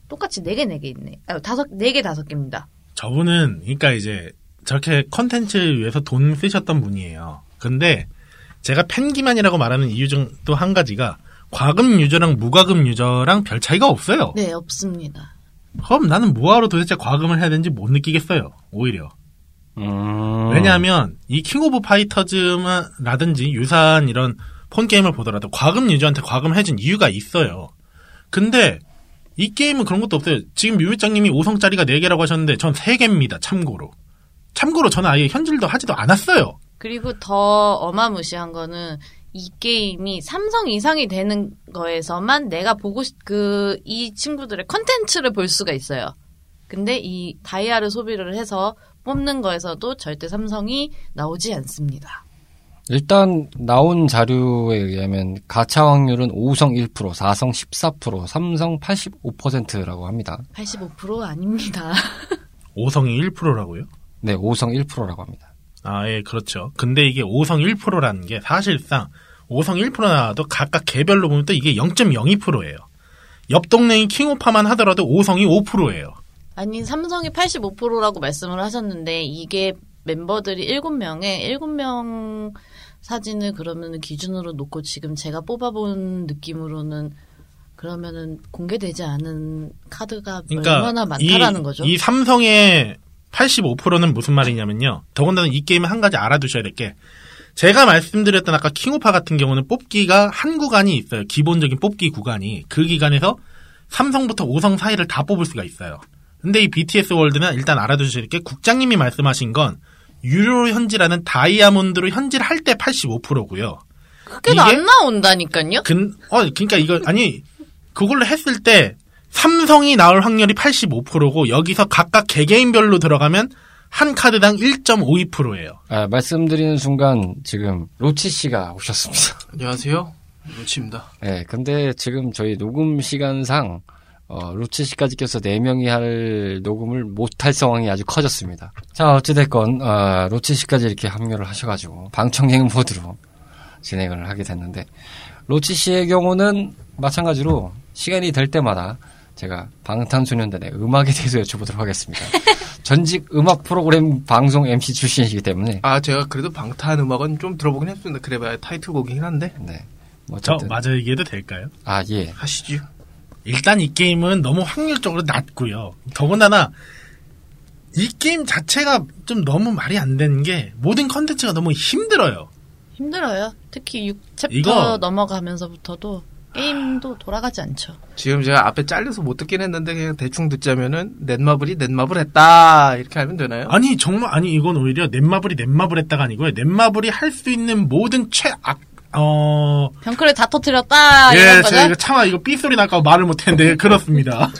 Speaker 2: 똑같이 4개 4개 있네. 아, 다섯 4개 5개입니다.
Speaker 3: 저분은 그러니까 이제 저렇게 컨텐츠를 위해서 돈 쓰셨던 분이에요. 근데 제가 팬기만이라고 말하는 이유 중 또 한 가지가 과금 유저랑 무과금 유저랑 별 차이가 없어요.
Speaker 2: 네, 없습니다.
Speaker 3: 그럼 나는 뭐하러 도대체 과금을 해야 되는지 못 느끼겠어요. 오히려.
Speaker 1: 음.
Speaker 3: 왜냐하면 이 킹 오브 파이터즈라든지 유사한 이런 폰 게임을 보더라도 과금 유저한테 과금을 해준 이유가 있어요. 근데 이 게임은 그런 것도 없어요. 지금 뮤미짱님이 5성짜리가 4개라고 하셨는데 전 3개입니다. 참고로. 참고로 저는 아예 현질도 하지도 않았어요.
Speaker 2: 그리고 더 어마무시한 거는 이 게임이 삼성 이상이 되는 거에서만 내가 보고 싶, 그, 이 친구들의 컨텐츠를 볼 수가 있어요. 근데 이 다이아를 소비를 해서 뽑는 거에서도 절대 삼성이 나오지 않습니다.
Speaker 1: 일단 나온 자료에 의하면 가차 확률은 5성 1%, 4성 14%, 3성 85%라고 합니다.
Speaker 2: 85% 아닙니다.
Speaker 3: 5성이 1%라고요?
Speaker 1: 네, 5성 1%라고 합니다.
Speaker 3: 아, 예, 그렇죠. 근데 이게 5성 1%라는 게 사실상 5성 1%나도 각각 개별로 보면 또 이게 0.02%예요. 옆 동네인 킹오파만 하더라도 5성이 5%예요.
Speaker 2: 아니, 삼성이 85%라고 말씀을 하셨는데, 이게 멤버들이 7명에 7명 사진을 그러면 기준으로 놓고 지금 제가 뽑아본 느낌으로는 그러면은 공개되지 않은 카드가
Speaker 3: 그러니까
Speaker 2: 얼마나 많다라는
Speaker 3: 이,
Speaker 2: 거죠.
Speaker 3: 이 삼성의 85%는 무슨 말이냐면요. 더군다나 이 게임은 한 가지 알아두셔야 될 게 제가 말씀드렸던 아까 킹오파 같은 경우는 뽑기가 한 구간이 있어요. 기본적인 뽑기 구간이. 그 기간에서 삼성부터 5성 사이를 다 뽑을 수가 있어요. 근데 이 BTS 월드는 일단 알아두셔야 될게 국장님이 말씀하신 건 유료 현질하는 다이아몬드로 현질할 때 85%고요.
Speaker 2: 그게
Speaker 3: 이게-
Speaker 2: 안 나온다니까요?
Speaker 3: 근, 어, 그러니까 이거 아니 그걸로 했을 때 삼성이 나올 확률이 85%고 여기서 각각 개개인별로 들어가면 한 카드당 1.52%예요.
Speaker 1: 아, 말씀드리는 순간 지금 로치 씨가 오셨습니다.
Speaker 5: 안녕하세요. 루치입니다.
Speaker 1: 네, 근데 지금 저희 녹음 시간상 어, 로치 씨까지 껴서 4명이 할 녹음을 못할 상황이 아주 커졌습니다. 자, 어찌됐건 어, 로치 씨까지 이렇게 합류를 하셔가지고 방청객 모드로 진행을 하게 됐는데 로치 씨의 경우는 마찬가지로 시간이 될 때마다 제가 방탄소년단의 음악에 대해서 여쭤보도록 하겠습니다. 전직 음악 프로그램 방송 MC 출신이기 때문에
Speaker 5: 아, 제가 그래도 방탄 음악은 좀 들어보긴 했습니다. 그래봐야 타이틀곡이긴 한데.
Speaker 1: 네. 뭐
Speaker 3: 저 마저 얘기해도 될까요?
Speaker 1: 아 예.
Speaker 5: 하시죠.
Speaker 3: 일단 이 게임은 너무 확률적으로 낮고요. 더군다나 이 게임 자체가 좀 너무 말이 안 되는 게 모든 컨텐츠가 너무 힘들어요.
Speaker 2: 힘들어요. 특히 6챕터
Speaker 3: 이거-
Speaker 2: 넘어가면서부터도 게임도 돌아가지 않죠.
Speaker 5: 지금 제가 앞에 잘려서 못 듣긴 했는데 그냥 대충 듣자면은 넷마블이 넷마블 했다 이렇게 하면 되나요?
Speaker 3: 아니 정말 아니 이건 오히려 넷마블이 넷마블 했다가 아니고요. 넷마블이 할 수 있는 모든 최악 어
Speaker 2: 병크를 다 터뜨렸다
Speaker 3: 예,
Speaker 2: 거죠?
Speaker 3: 이거 차마 이거 삐 소리 날까 봐 말을 못했는데 그렇습니다.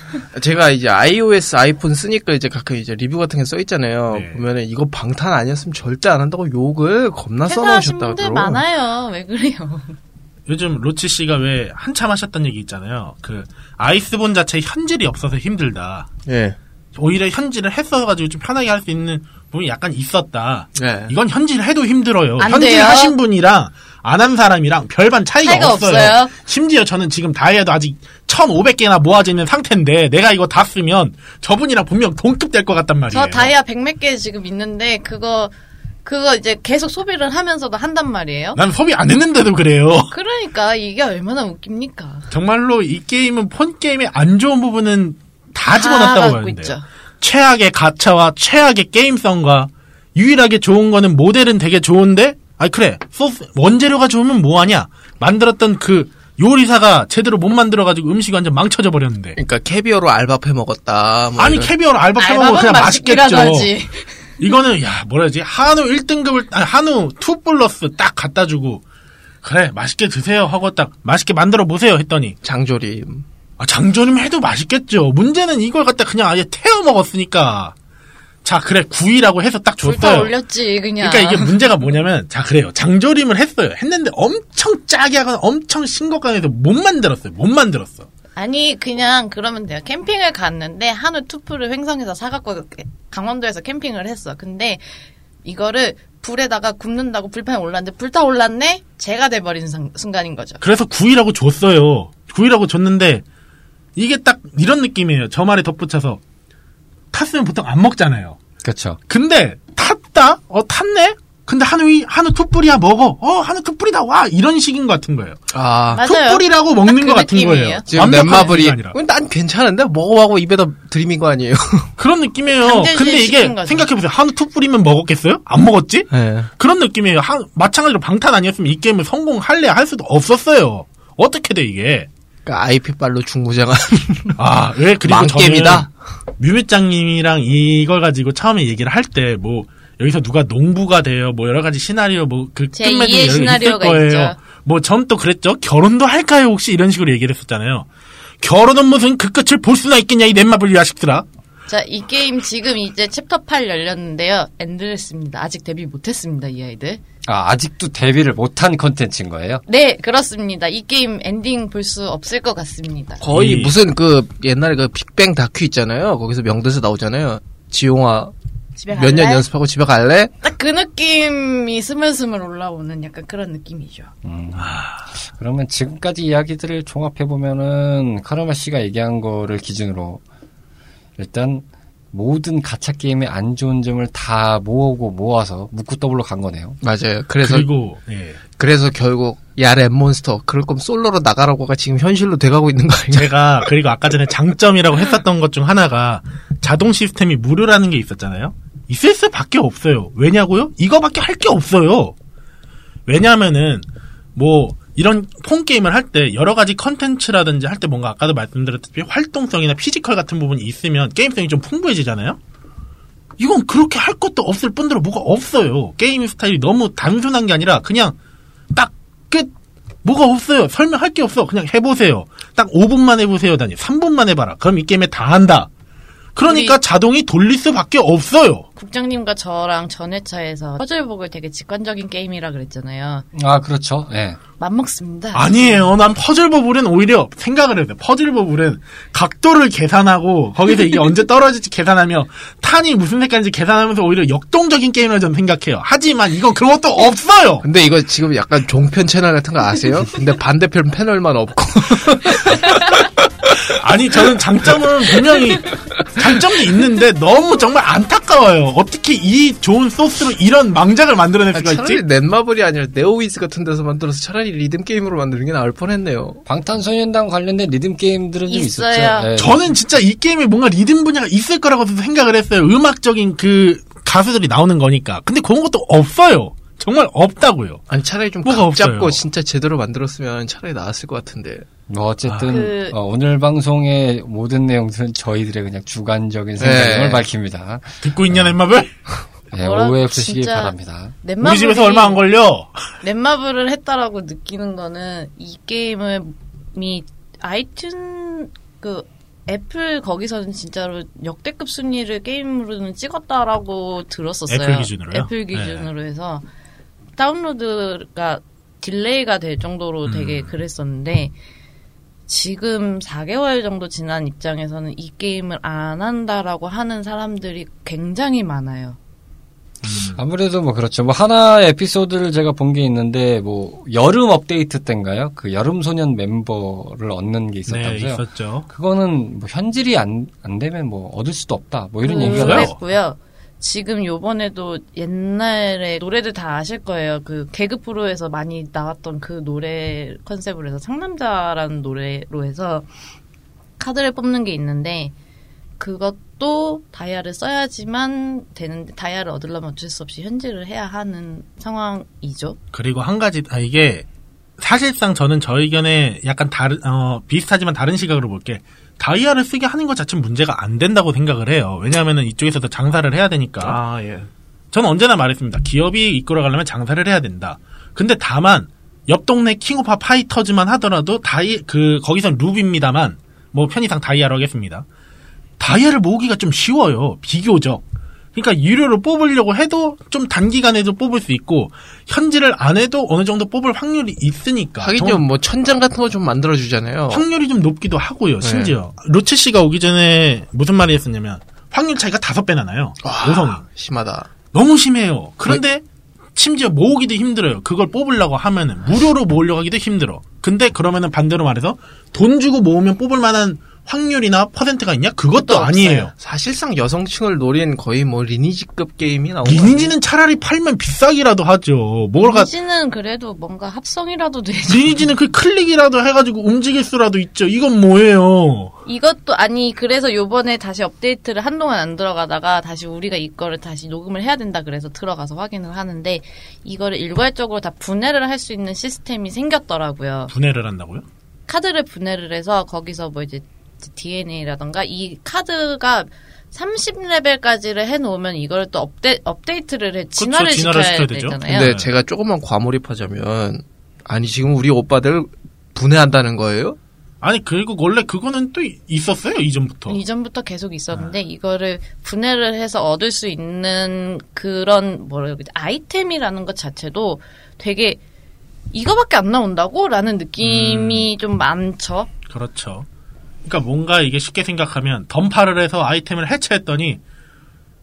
Speaker 5: 제가 이제 iOS 아이폰 쓰니까 이제 가끔 이제 리뷰 같은 게 써 있잖아요.
Speaker 3: 네.
Speaker 5: 보면은 이거 방탄 아니었으면 절대 안 한다고 욕을 겁나 써놓으셨다고.
Speaker 2: 분들 많아요. 왜 그래요?
Speaker 3: 요즘 로치 씨가 왜 한참 하셨던 얘기 있잖아요. 그 아이스본 자체에 현질이 없어서 힘들다.
Speaker 5: 예.
Speaker 3: 오히려 현질을 했어가지고 좀 편하게 할 수 있는 부분이 약간 있었다.
Speaker 5: 네.
Speaker 3: 이건 현질해도 힘들어요.
Speaker 2: 안
Speaker 3: 현질
Speaker 2: 돼요.
Speaker 3: 하신 분이랑 안 한 사람이랑 별반 차이가,
Speaker 2: 차이가
Speaker 3: 없어요.
Speaker 2: 없어요.
Speaker 3: 심지어 저는 지금 다이아도 아직 1,500개나 모아져 있는 상태인데 내가 이거 다 쓰면 저분이랑 분명 동급 될 것 같단 말이에요.
Speaker 2: 저 다이아 백몇개 지금 있는데 그거 그거 이제 계속 소비를 하면서도 한단 말이에요.
Speaker 3: 난 소비 안 했는데도 그래요.
Speaker 2: 그러니까 이게 얼마나 웃깁니까?
Speaker 3: 정말로 이 게임은 폰 게임의 안 좋은 부분은 다 집어넣었다고 보는데
Speaker 2: 있죠.
Speaker 3: 최악의 가챠와 최악의 게임성과 유일하게 좋은 거는 모델은 되게 좋은데 아 그래 소스 원재료가 좋으면 뭐하냐 만들었던 그 요리사가 제대로 못 만들어가지고 음식이 완전 망쳐져 버렸는데
Speaker 5: 그러니까 캐비어로 알밥 해 먹었다. 뭐
Speaker 3: 아니
Speaker 5: 이런.
Speaker 3: 캐비어를 알밥 해먹으면
Speaker 2: 알밥은
Speaker 3: 그냥 맛있겠죠
Speaker 2: 하지.
Speaker 3: 이거는 야 뭐라 지 한우 1등급을 아니 한우 2 플러스 딱 갖다 주고 그래 맛있게 드세요 하고 딱 맛있게 만들어 보세요 했더니
Speaker 5: 장조림.
Speaker 3: 아, 장조림 해도 맛있겠죠. 문제는 이걸 갖다 그냥 아예 태워 먹었으니까. 자, 그래, 구이라고 해서 딱 줬어요.
Speaker 2: 올렸지 그냥.
Speaker 3: 그러니까 이게 문제가 뭐냐면, 자, 그래요. 장조림을 했어요. 했는데 엄청 짜게 하거나 엄청 싱겁게 해서 못 만들었어요. 못 만들었어.
Speaker 2: 아니 그냥 그러면 돼요. 캠핑을 갔는데 한우 투프를 횡성에서 사갖고 강원도에서 캠핑을 했어. 근데 이거를 불에다가 굽는다고 불판에 올랐는데 불타 올랐네? 제가 돼버린 상- 순간인 거죠.
Speaker 3: 그래서 구이라고 줬어요. 구이라고 줬는데, 이게 딱 이런 느낌이에요. 저 말에 덧붙여서. 탔으면 보통 안 먹잖아요.
Speaker 1: 그렇죠.
Speaker 3: 근데, 탔다? 어, 탔네? 근데 한우 한우 투뿔이야 먹어. 어 한우 투뿔이다 와 이런 식인 것 같은 거예요.
Speaker 5: 아,
Speaker 2: 맞아요.
Speaker 3: 투뿔이라고 먹는
Speaker 2: 그
Speaker 3: 것 같은
Speaker 2: 느낌이에요.
Speaker 3: 거예요.
Speaker 5: 지금 넷마블이. 난 괜찮은데 먹어하고 입에다 들이민 거 아니에요?
Speaker 3: 그런 느낌이에요. 근데 이게. 생각해보세요. 한우 투뿔이면 먹었겠어요? 안 먹었지?
Speaker 5: 네.
Speaker 3: 그런 느낌이에요. 한, 마찬가지로 방탄 아니었으면 이 게임을 성공할래 할 수도 없었어요. 어떻게 돼 이게?
Speaker 5: 그러니까 IP발로 중구장한
Speaker 3: 아, 왜 그리고
Speaker 5: 망게임이다.
Speaker 3: 저는 뮤뮤짱님이랑 이걸 가지고 처음에 얘기를 할 때 뭐 여기서 누가 농부가 돼요. 뭐 여러 가지 시나리오 뭐그
Speaker 2: 제 2의 시나리오가 있죠.
Speaker 3: 뭐 전 또 그랬죠. 결혼도 할까요? 혹시 이런 식으로 얘기를 했었잖아요. 결혼은 무슨 그 끝을 볼 수나 있겠냐 이 넷마블 자식들아.
Speaker 2: 자, 이 게임 지금 이제 챕터 8 열렸는데요. endless입니다. 아직 데뷔 못했습니다, 이 아이들.
Speaker 1: 아, 아직도 데뷔를 못한 컨텐츠인 거예요?
Speaker 2: 네, 그렇습니다. 이 게임 엔딩 볼 수 없을 것 같습니다.
Speaker 5: 거의
Speaker 3: 이-
Speaker 5: 무슨 그 옛날에 그 빅뱅 다큐 있잖아요. 거기서 명대사 나오잖아요. 지용아 몇 년? 연습하고 집에 갈래?
Speaker 2: 딱 그 느낌이 스물스물 올라오는 약간 그런 느낌이죠.
Speaker 1: 그러면 지금까지 이야기들을 종합해 보면은, 카르마 씨가 얘기한 거를 기준으로, 일단, 모든 가챠 게임의 안 좋은 점을 다 모으고 모아서 묵고 더블로 간 거네요.
Speaker 5: 맞아요. 그래서
Speaker 3: 그리고 예.
Speaker 5: 그래서 결국 야 랩몬스터 그럴 거면 솔로로 나가라고가 지금 현실로 돼가고 있는 거 아니에요?
Speaker 3: 제가 그리고 아까 전에 장점이라고 했었던 것 중 하나가 자동 시스템이 무료라는 게 있었잖아요. 있을 수밖에 없어요. 왜냐고요? 이거밖에 할 게 없어요. 왜냐하면은 뭐 이런 폰 게임을 할 때 여러 가지 컨텐츠라든지 할 때 뭔가 아까도 말씀드렸다시피 활동성이나 피지컬 같은 부분이 있으면 게임성이 좀 풍부해지잖아요. 이건 그렇게 할 것도 없을 뿐더러 뭐가 없어요. 게임 스타일이 너무 단순한 게 아니라 그냥 딱 끝. 뭐가 없어요. 설명할 게 없어. 그냥 해보세요. 딱 5분만 해보세요. 아니 3분만 해봐라. 그럼 이 게임의 다다. 그러니까 자동이 돌릴 수밖에 없어요.
Speaker 2: 국장님과 저랑 전회차에서 퍼즐복을 되게 직관적인 게임이라 그랬잖아요.
Speaker 1: 아, 그렇죠. 예.
Speaker 2: 맘먹습니다.
Speaker 3: 아니에요. 난 퍼즐 버블은 오히려 생각을 해요. 퍼즐 버블은 각도를 계산하고 거기서 이게 언제 떨어질지 계산하며 탄이 무슨 색깔인지 계산하면서 오히려 역동적인 게임을 저는 생각해요. 하지만 이건 그런 것도 없어요.
Speaker 5: 근데 이거 지금 약간 종편 채널 같은 거 아세요? 근데 반대편 패널만 없고
Speaker 3: 아니 저는 장점은 분명히 장점도 있는데 너무 정말 안타까워요. 어떻게 이 좋은 소스로 이런 망작을 만들어낼 수가
Speaker 5: 차라리
Speaker 3: 있지?
Speaker 5: 넷마블이 아니라 네오위즈 같은 데서 만들어서 차라리 리듬 게임으로 만드는 게 나을 뻔했네요.
Speaker 1: 방탄소년단 관련된 리듬 게임들은 좀
Speaker 2: 있어요.
Speaker 1: 있었죠. 예.
Speaker 3: 저는 진짜 이 게임에 뭔가 리듬 분야가 있을 거라고 생각을 했어요. 음악적인 그 가수들이 나오는 거니까. 근데 그런 것도 없어요. 정말 없다고요.
Speaker 5: 아니 차라리 좀
Speaker 3: 뭐가?
Speaker 5: 잡고 진짜 제대로 만들었으면 차라리 나았을 것 같은데.
Speaker 1: 뭐 어쨌든
Speaker 2: 그-
Speaker 1: 어, 오늘 방송의 모든 내용들은 저희들의 그냥 주관적인 생각을
Speaker 5: 네.
Speaker 1: 밝힙니다.
Speaker 3: 듣고 있냐 넷마블?
Speaker 1: 예,
Speaker 2: 뭐라-
Speaker 1: 오해 없으시기
Speaker 2: 진짜
Speaker 1: 바랍니다.
Speaker 3: 우리 집에서 얼마 안 걸려.
Speaker 2: 넷마블을 했다라고 느끼는 거는 이 게임을 이 아이튠 그 애플 거기서는 진짜로 역대급 순위를 게임으로는 찍었다라고 들었었어요.
Speaker 3: 애플 기준으로요?
Speaker 2: 애플 기준으로 해서 다운로드가 delay가 될 정도로 되게
Speaker 3: 음.
Speaker 2: 그랬었는데 지금 4개월 정도 지난 입장에서는 이 게임을 안 한다라고 하는 사람들이 굉장히 많아요.
Speaker 1: 아무래도 뭐 그렇죠. 뭐 하나 에피소드를 제가 본 게 있는데 뭐 여름 업데이트 때인가요? 그 여름 소년 멤버를 얻는 게
Speaker 3: 네,
Speaker 1: 있었다면서요.
Speaker 3: 있었죠.
Speaker 1: 그거는 뭐 현질이 안, 안 되면 뭐 얻을 수도 없다. 뭐 이런
Speaker 2: 음,
Speaker 1: 얘기가?
Speaker 2: 그랬고요. 지금 요번에도 옛날에 노래들 다 아실 거예요. 그 개그 프로에서 많이 나왔던 그 노래 컨셉으로 해서 상남자라는 노래로 해서 카드를 뽑는 게 있는데 그것도 다이아를 써야지만 되는데 다이아를 얻으려면 어쩔 수 없이 현질을 해야 하는 상황이죠.
Speaker 3: 그리고 한 가지, 아, 이게, 사실상 저는 저 의견에 약간 다른, 어, 비슷하지만 다른 시각으로 볼게. 다이아를 쓰게 하는 것 자체는 문제가 안 된다고 생각을 해요. 왜냐하면 이쪽에서도 장사를 해야 되니까.
Speaker 5: 아 예.
Speaker 3: 저는 언제나 말했습니다. 기업이 이끌어가려면 장사를 해야 된다. 근데 다만, 옆 동네 King of Fighters만 하더라도 다이, 그, 거기선 루비입니다만, 뭐 편의상 다이아로 하겠습니다. 다이아를 모으기가 좀 쉬워요. 비교적. 그러니까 유료로 뽑으려고 해도 좀 단기간에도 뽑을 수 있고, 현질을 안 해도 어느 정도 뽑을 확률이 있으니까.
Speaker 5: 하긴
Speaker 3: 정-
Speaker 5: 좀뭐 천장 같은 거 좀 만들어 주잖아요.
Speaker 3: 확률이 좀 높기도 하고요, 심지어. 로치 씨가 오기 전에 무슨 말이 했었냐면, 확률 차이가 다섯 배나 나요. 오성이.
Speaker 5: 심하다.
Speaker 3: 너무 심해요. 그런데 심지어 모으기도 힘들어요. 그걸 뽑으려고 하면은 무료로 모으려고 하기도 힘들어. 근데 그러면은 반대로 말해서 돈 주고 모으면 뽑을 만한 확률이나 퍼센트가 있냐? 그것도 아니에요.
Speaker 5: 사실상 여성층을 노린 거의 뭐 리니지급 게임이 나온 거예요.
Speaker 3: 리니지는 차라리 팔면 비싸기라도 하죠. 뭐가
Speaker 2: 리니지는 그래도 뭔가 합성이라도 되죠.
Speaker 3: 리니지는 그 클릭이라도 해가지고 움직일 수라도 있죠. 이건 뭐예요?
Speaker 2: 이것도 아니 그래서 요번에 다시 업데이트를 한동안 안 들어가다가 다시 우리가 이거를 다시 녹음을 해야 된다 그래서 들어가서 확인을 하는데 이거를 일괄적으로 다 분해를 할 수 있는 시스템이 생겼더라고요.
Speaker 3: 분해를 한다고요?
Speaker 2: 카드를 분해를 해서 거기서 뭐 이제 DNA라던가 이 카드가 30레벨까지를 해놓으면 이걸 또 업데, 업데이트를 해, 진화를,
Speaker 3: 진화를
Speaker 2: 시켜야,
Speaker 3: 시켜야.
Speaker 2: 되잖아요.
Speaker 5: 근데 제가 조금만 과몰입하자면 아니 지금 우리 오빠들 분해한다는 거예요?
Speaker 3: 아니 그리고 원래 그거는 또 이- 있었어요 이전부터.
Speaker 2: 이전부터 계속 있었는데 이거를 분해를 해서 얻을 수 있는 그런 뭐라 그러지 아이템이라는 것 자체도 되게 이거밖에 안 나온다고? 라는 느낌이 좀 많죠.
Speaker 3: 그렇죠. 그러니까 뭔가 이게 쉽게 생각하면 던파를 해서 아이템을 해체했더니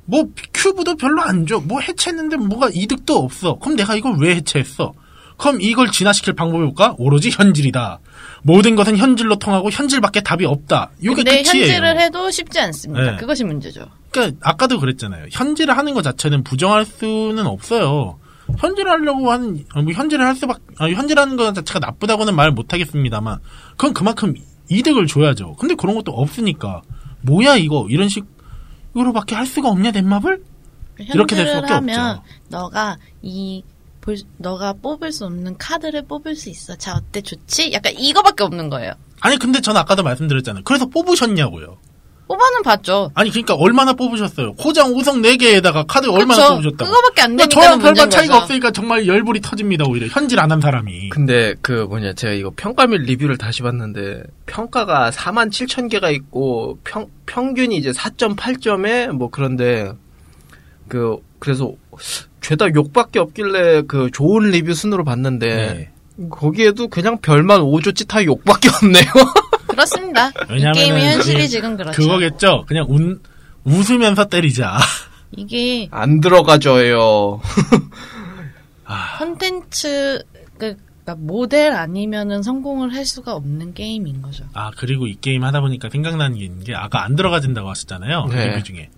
Speaker 3: 뭐 큐브도 별로 안 줘. 뭐 해체했는데 뭐가 이득도 없어. 그럼 내가 이걸 왜 해체했어? 그럼 이걸 진화시킬 방법이 뭘까? 오로지 현질이다. 모든 것은 현질로 통하고 현질밖에 답이 없다. 이게
Speaker 2: 근데
Speaker 3: 끝이에요.
Speaker 2: 현질을 해도 쉽지 않습니다.
Speaker 3: 네.
Speaker 2: 그것이 문제죠.
Speaker 3: 그러니까 아까도 그랬잖아요. 현질을 하는 것 자체는 부정할 수는 없어요. 현질을 하려고 하는 어, 뭐 현질을 할 수밖 아, 현질하는 것 자체가 나쁘다고는 말 못하겠습니다만 그건 그만큼 이득을 줘야죠. 근데 그런 것도 없으니까 뭐야 이거 이런 식으로밖에 할 수가 없냐 넷마블? 이렇게 될 수밖에
Speaker 2: 하면
Speaker 3: 없죠.
Speaker 2: 너가 이 볼, 너가 뽑을 수 없는 카드를 뽑을 수 있어. 자 어때 좋지? 약간 이거밖에 없는 거예요.
Speaker 3: 아니 근데 전 아까도 말씀드렸잖아요. 그래서 뽑으셨냐고요.
Speaker 2: 뽑아는 봤죠.
Speaker 3: 아니 그러니까 얼마나 뽑으셨어요? 고장 5성 4개에다가 카드 얼마나
Speaker 2: 그쵸?
Speaker 3: 뽑으셨다고?
Speaker 2: 그거밖에 안
Speaker 3: 그러니까
Speaker 2: 되니까
Speaker 3: 저랑 별반 차이가
Speaker 2: 거죠.
Speaker 3: 없으니까 정말 열불이 터집니다 오히려 현질 안 한 사람이.
Speaker 5: 근데 그 뭐냐 제가 이거 평가 및 리뷰를 다시 봤는데 평가가 4만 7천 개가 있고 평 평균이 이제 4.8점에 뭐 그런데 그 그래서 죄다 욕밖에 없길래 그 좋은 리뷰 순으로 봤는데
Speaker 3: 네.
Speaker 5: 거기에도 그냥 별만 5조 찌타 욕밖에 없네요.
Speaker 2: 그렇습니다. 이
Speaker 3: 왜냐면은
Speaker 2: 게임의 현실이 지금 그렇죠.
Speaker 3: 그거겠죠. 그냥 운, 웃으면서 때리자.
Speaker 2: 이게
Speaker 5: 안 들어가져요.
Speaker 2: 컨텐츠 그러니까 모델 아니면은 성공을 할 수가 없는 게임인 거죠.
Speaker 3: 아 그리고 이 게임 하다 보니까 생각나는 게 있는 게 아까 안 들어가진다고 하셨잖아요.
Speaker 5: 네.
Speaker 3: 리뷰 중에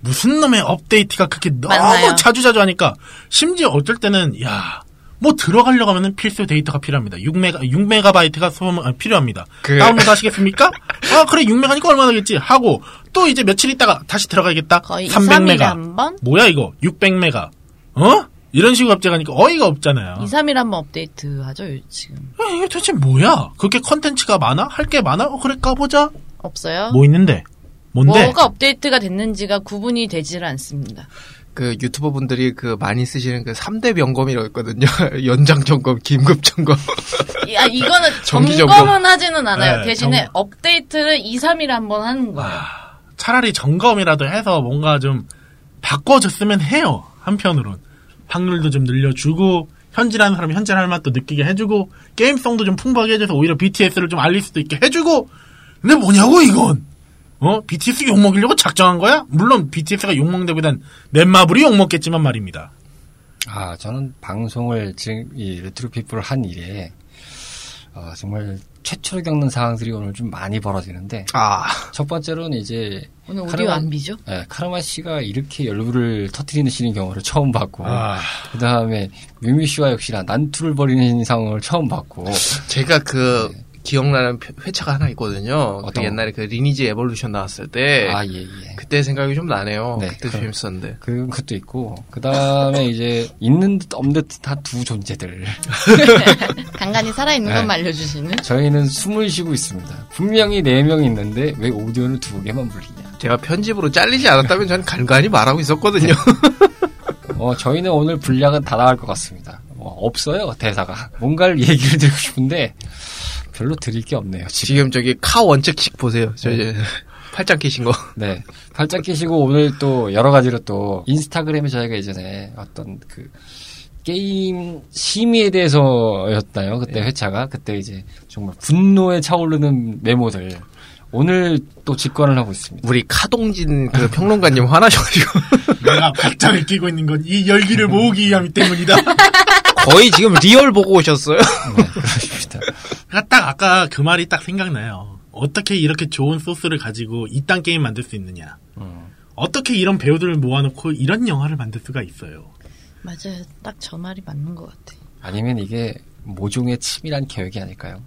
Speaker 3: 무슨 놈의 업데이트가 그렇게 너무
Speaker 2: 맞나요?
Speaker 3: 자주 자주 하니까 심지어 어쩔 때는 야. 뭐 들어가려고 하면은 필수 데이터가 필요합니다. 6메가 6메가바이트가 소모 아, 필요합니다.
Speaker 5: 그-
Speaker 3: 다운로드 하시겠습니까? 아 그래 6메가니까 얼마 안 되겠지 하고 또 이제 며칠 있다가 다시 들어가야겠다.
Speaker 2: 거의 2, 3일에
Speaker 3: 300메가.
Speaker 2: 한 번?
Speaker 3: 뭐야 이거 600메가. 어? 이런 식으로 갑자기 하니까 어이가 없잖아요.
Speaker 2: 2, 3일에 한번 업데이트 하죠, 지금.
Speaker 3: 아, 이게 도대체 뭐야? 그렇게 컨텐츠가 많아? 할 게 많아? 어, 그래, 까보자.
Speaker 2: 없어요?
Speaker 3: 뭐 있는데? 뭔데?
Speaker 2: 뭐가 업데이트가 됐는지가 구분이 되지를 않습니다.
Speaker 5: 그 유튜버 분들이 그 많이 쓰시는 그 3대 점검이라고 있거든요. 연장 점검, 긴급 점검.
Speaker 2: 이- 아, 이거는 점검은
Speaker 5: 점검.
Speaker 2: 하지는 않아요.
Speaker 3: 네,
Speaker 2: 대신에
Speaker 3: 점-
Speaker 2: 업데이트를 2, 3일에 한 번 하는 거예요.
Speaker 3: 차라리 점검이라도 해서 뭔가 좀 바꿔줬으면 해요. 한편으론. 확률도 좀 늘려주고, 현질하는 사람이 현질할 맛도 느끼게 해주고, 게임성도 좀 풍부하게 해줘서 오히려 BTS를 좀 알릴 수도 있게 해주고, 근데 뭐냐고, 이건! 어? BTS 욕먹이려고 작정한 거야? 물론 BTS가 욕먹는데보단 넷마블이 욕먹겠지만 말입니다.
Speaker 1: 아, 저는 방송을 지금 이 레트로 피플을 한 이래 어, 정말 최초로 겪는 상황들이 오늘 좀 많이 벌어지는데
Speaker 5: 아,
Speaker 1: 첫 번째로는 이제
Speaker 2: 오늘
Speaker 1: 카르마-
Speaker 2: 오디오 안 비죠?
Speaker 1: 예, 카르마 씨가 이렇게 열불을 터트리시는 경우를 처음 봤고
Speaker 3: 아.
Speaker 1: 그 다음에 뮤미 씨와 역시나 난투를 벌이는 상황을 처음 봤고
Speaker 5: 제가 그 기억나는 표- 회차가 하나 있거든요. 그? 옛날에 그 리니지 에볼루션 나왔을 때
Speaker 1: 아 예 예.
Speaker 5: 그때 생각이 좀 나네요.
Speaker 1: 네,
Speaker 5: 그때
Speaker 1: 그럼.
Speaker 5: 재밌었는데.
Speaker 1: 그 것도 있고 그 다음에 이제 있는 듯 없는 듯한 두 존재들
Speaker 2: 간간히 살아있는
Speaker 1: 네.
Speaker 2: 것만 알려주시는.
Speaker 1: 저희는 숨을 쉬고 있습니다. 분명히 네 명이 있는데 왜 오디오는 두 개만 불리냐?
Speaker 5: 제가 편집으로 잘리지 않았다면 저는 간간히 말하고 있었거든요.
Speaker 1: 어, 저희는 오늘 분량은 다 나갈 것 같습니다. 어, 없어요 대사가. 뭔가를 얘기를 드리고 싶은데 별로 드릴 게 없네요. 지금.
Speaker 5: 지금 저기 카 원칙씩 보세요. 저 이제 팔짱 끼신 거.
Speaker 1: 네. 팔짱 끼시고 오늘 또 여러 가지로 또 인스타그램에 저희가 예전에 어떤 그 게임 심의에 대해서였나요? 그때 회차가 그때 이제 정말 분노에 차오르는 메모들 오늘 또 직관을 하고 있습니다.
Speaker 5: 우리 카동진 그 평론가님 화나셔가지고
Speaker 3: 내가 팔짱을 끼고 있는 건 이 열기를 모으기 위함이 때문이다.
Speaker 5: 거의 지금 real 보고 오셨어요.
Speaker 1: 네, 그렇습니다.
Speaker 3: 그러니까 딱 아까 그 말이 딱 생각나요. 어떻게 이렇게 좋은 소스를 가지고 이딴 게임 만들 수 있느냐.
Speaker 1: 음.
Speaker 3: 어떻게 이런 배우들을 모아놓고 이런 영화를 만들 수가 있어요.
Speaker 2: 맞아요. 딱 저 말이 맞는 것 같아.
Speaker 1: 아니면 이게 모종의 치밀한 계획이 아닐까요?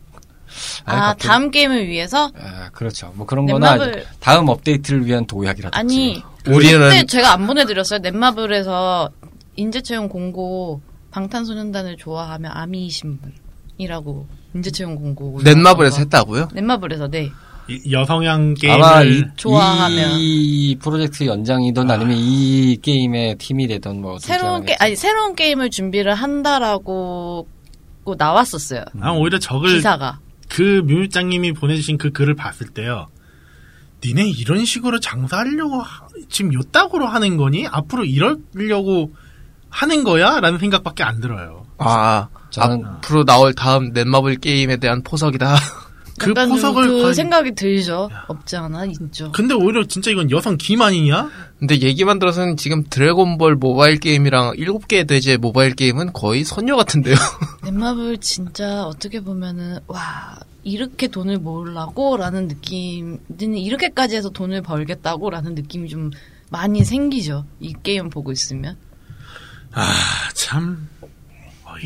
Speaker 1: 아니,
Speaker 2: 아,
Speaker 1: 갑자기-
Speaker 2: 다음 게임을 위해서?
Speaker 1: 아, 그렇죠. 뭐 그런 거나
Speaker 2: 넷마블-
Speaker 1: 다음 업데이트를 위한 도약이라든지.
Speaker 2: 아니,
Speaker 5: 우리는
Speaker 2: 그때 제가 안 보내드렸어요. 넷마블에서 인재채용 공고 방탄소년단을 좋아하며 아미이신 분 이라고 인재채용 공고.
Speaker 5: 넷마블에서 했다고요?
Speaker 2: 넷마블에서 네.
Speaker 3: 이 여성향 게임을
Speaker 1: 아마 이,
Speaker 2: 좋아하면.
Speaker 1: 이 프로젝트 연장이든 아 니면 이 게임의 팀이 되던 뭐
Speaker 2: 새로운 게 아니 새로운 게임을 준비를 한다라고 고 나왔었어요.
Speaker 3: 난 오히려 적을
Speaker 2: 기사가.
Speaker 3: 그 뮤장님이 보내주신 그 글을 봤을 때요. 니네 이런 식으로 장사하려고 하- 지금 요따구로 하는 거니? 앞으로 이러려고 하는 거야? 라는 생각밖에 안 들어요.
Speaker 5: 아,
Speaker 1: 저는-
Speaker 5: 앞으로 나올 다음 넷마블 게임에 대한 포석이다.
Speaker 3: 그 포석을
Speaker 2: 그
Speaker 3: 과연-
Speaker 2: 생각이 들죠. 없지 않아 있죠.
Speaker 3: 근데 오히려 진짜 이건 여성 김 아니냐?
Speaker 5: 근데 얘기만 들어서는 지금 드래곤볼 모바일 게임이랑 7개 대제 모바일 게임은 거의 선녀 같은데요.
Speaker 2: 넷마블 진짜 어떻게 보면은 와 이렇게 돈을 모으려고라는 느낌, 이렇게까지 해서 돈을 벌겠다고라는 느낌이 좀 많이 생기죠. 이 게임 보고 있으면.
Speaker 3: 아, 참.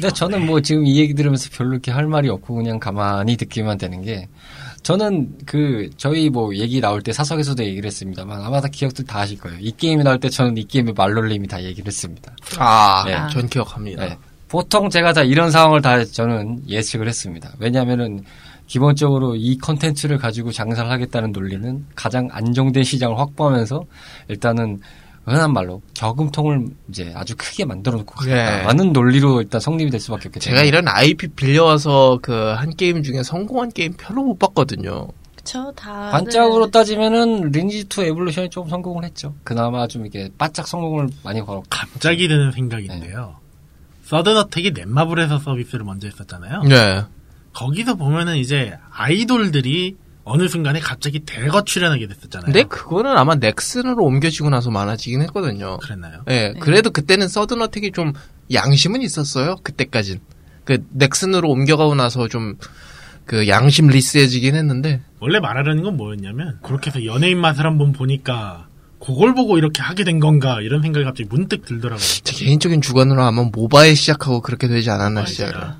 Speaker 1: 근데 저는. 뭐 지금 이 얘기 들으면서 별로 이렇게 할 말이 없고 그냥 가만히 듣기만 되는 게 저는 그 저희 뭐 얘기 나올 때 사석에서도 얘기를 했습니다만 아마 다 기억들 다 하실 거예요. 이 게임이 나올 때 저는 이 게임의 말놀림이 다 얘기를 했습니다.
Speaker 5: 아,
Speaker 1: 네.
Speaker 5: 전 기억합니다.
Speaker 1: 네. 보통 제가 다 이런 상황을 다 저는 예측을 했습니다. 왜냐하면은 기본적으로 이 컨텐츠를 가지고 장사를 하겠다는 논리는 가장 안정된 시장을 확보하면서 일단은 흔한 말로 저금통을 이제 아주 크게 만들어 놓고
Speaker 5: 네.
Speaker 1: 가겠다라는 논리로 일단 성립이 될 수밖에 때문에
Speaker 5: 제가 이런 IP 빌려와서 그 한 게임 중에 성공한 게임 별로 못 봤거든요.
Speaker 2: 그쵸 다.
Speaker 1: 반짝으로 따지면은 리니지 2 에볼루션이 좀 성공을 했죠. 그나마 좀 이게 반짝 성공을 많이 걸었고
Speaker 3: 갑자기 드는 생각인데요. 서든어택이 넷마블에서 서비스를 먼저 했었잖아요.
Speaker 5: 네.
Speaker 3: 거기서 보면은 이제 아이돌들이 어느 순간에 갑자기 대거 출연하게 됐었잖아요.
Speaker 5: 근데 그거는 아마 넥슨으로 옮겨지고 나서 많아지긴 했거든요.
Speaker 3: 그랬나요?
Speaker 5: 예, 그래도 그때는 서든 어택이 좀 양심은 있었어요. 그때까진. 그 넥슨으로 옮겨가고 나서 좀 그 양심 리스해지긴 했는데
Speaker 3: 원래 말하려는 건 뭐였냐면 그렇게 해서 연예인 맛을 한번 보니까 그걸 보고 이렇게 하게 된 건가 이런 생각이 갑자기 문득 들더라고요.
Speaker 5: 제 개인적인 주관으로 아마 모바일 시작하고 그렇게 되지 않았나 시작을.
Speaker 3: 진짜.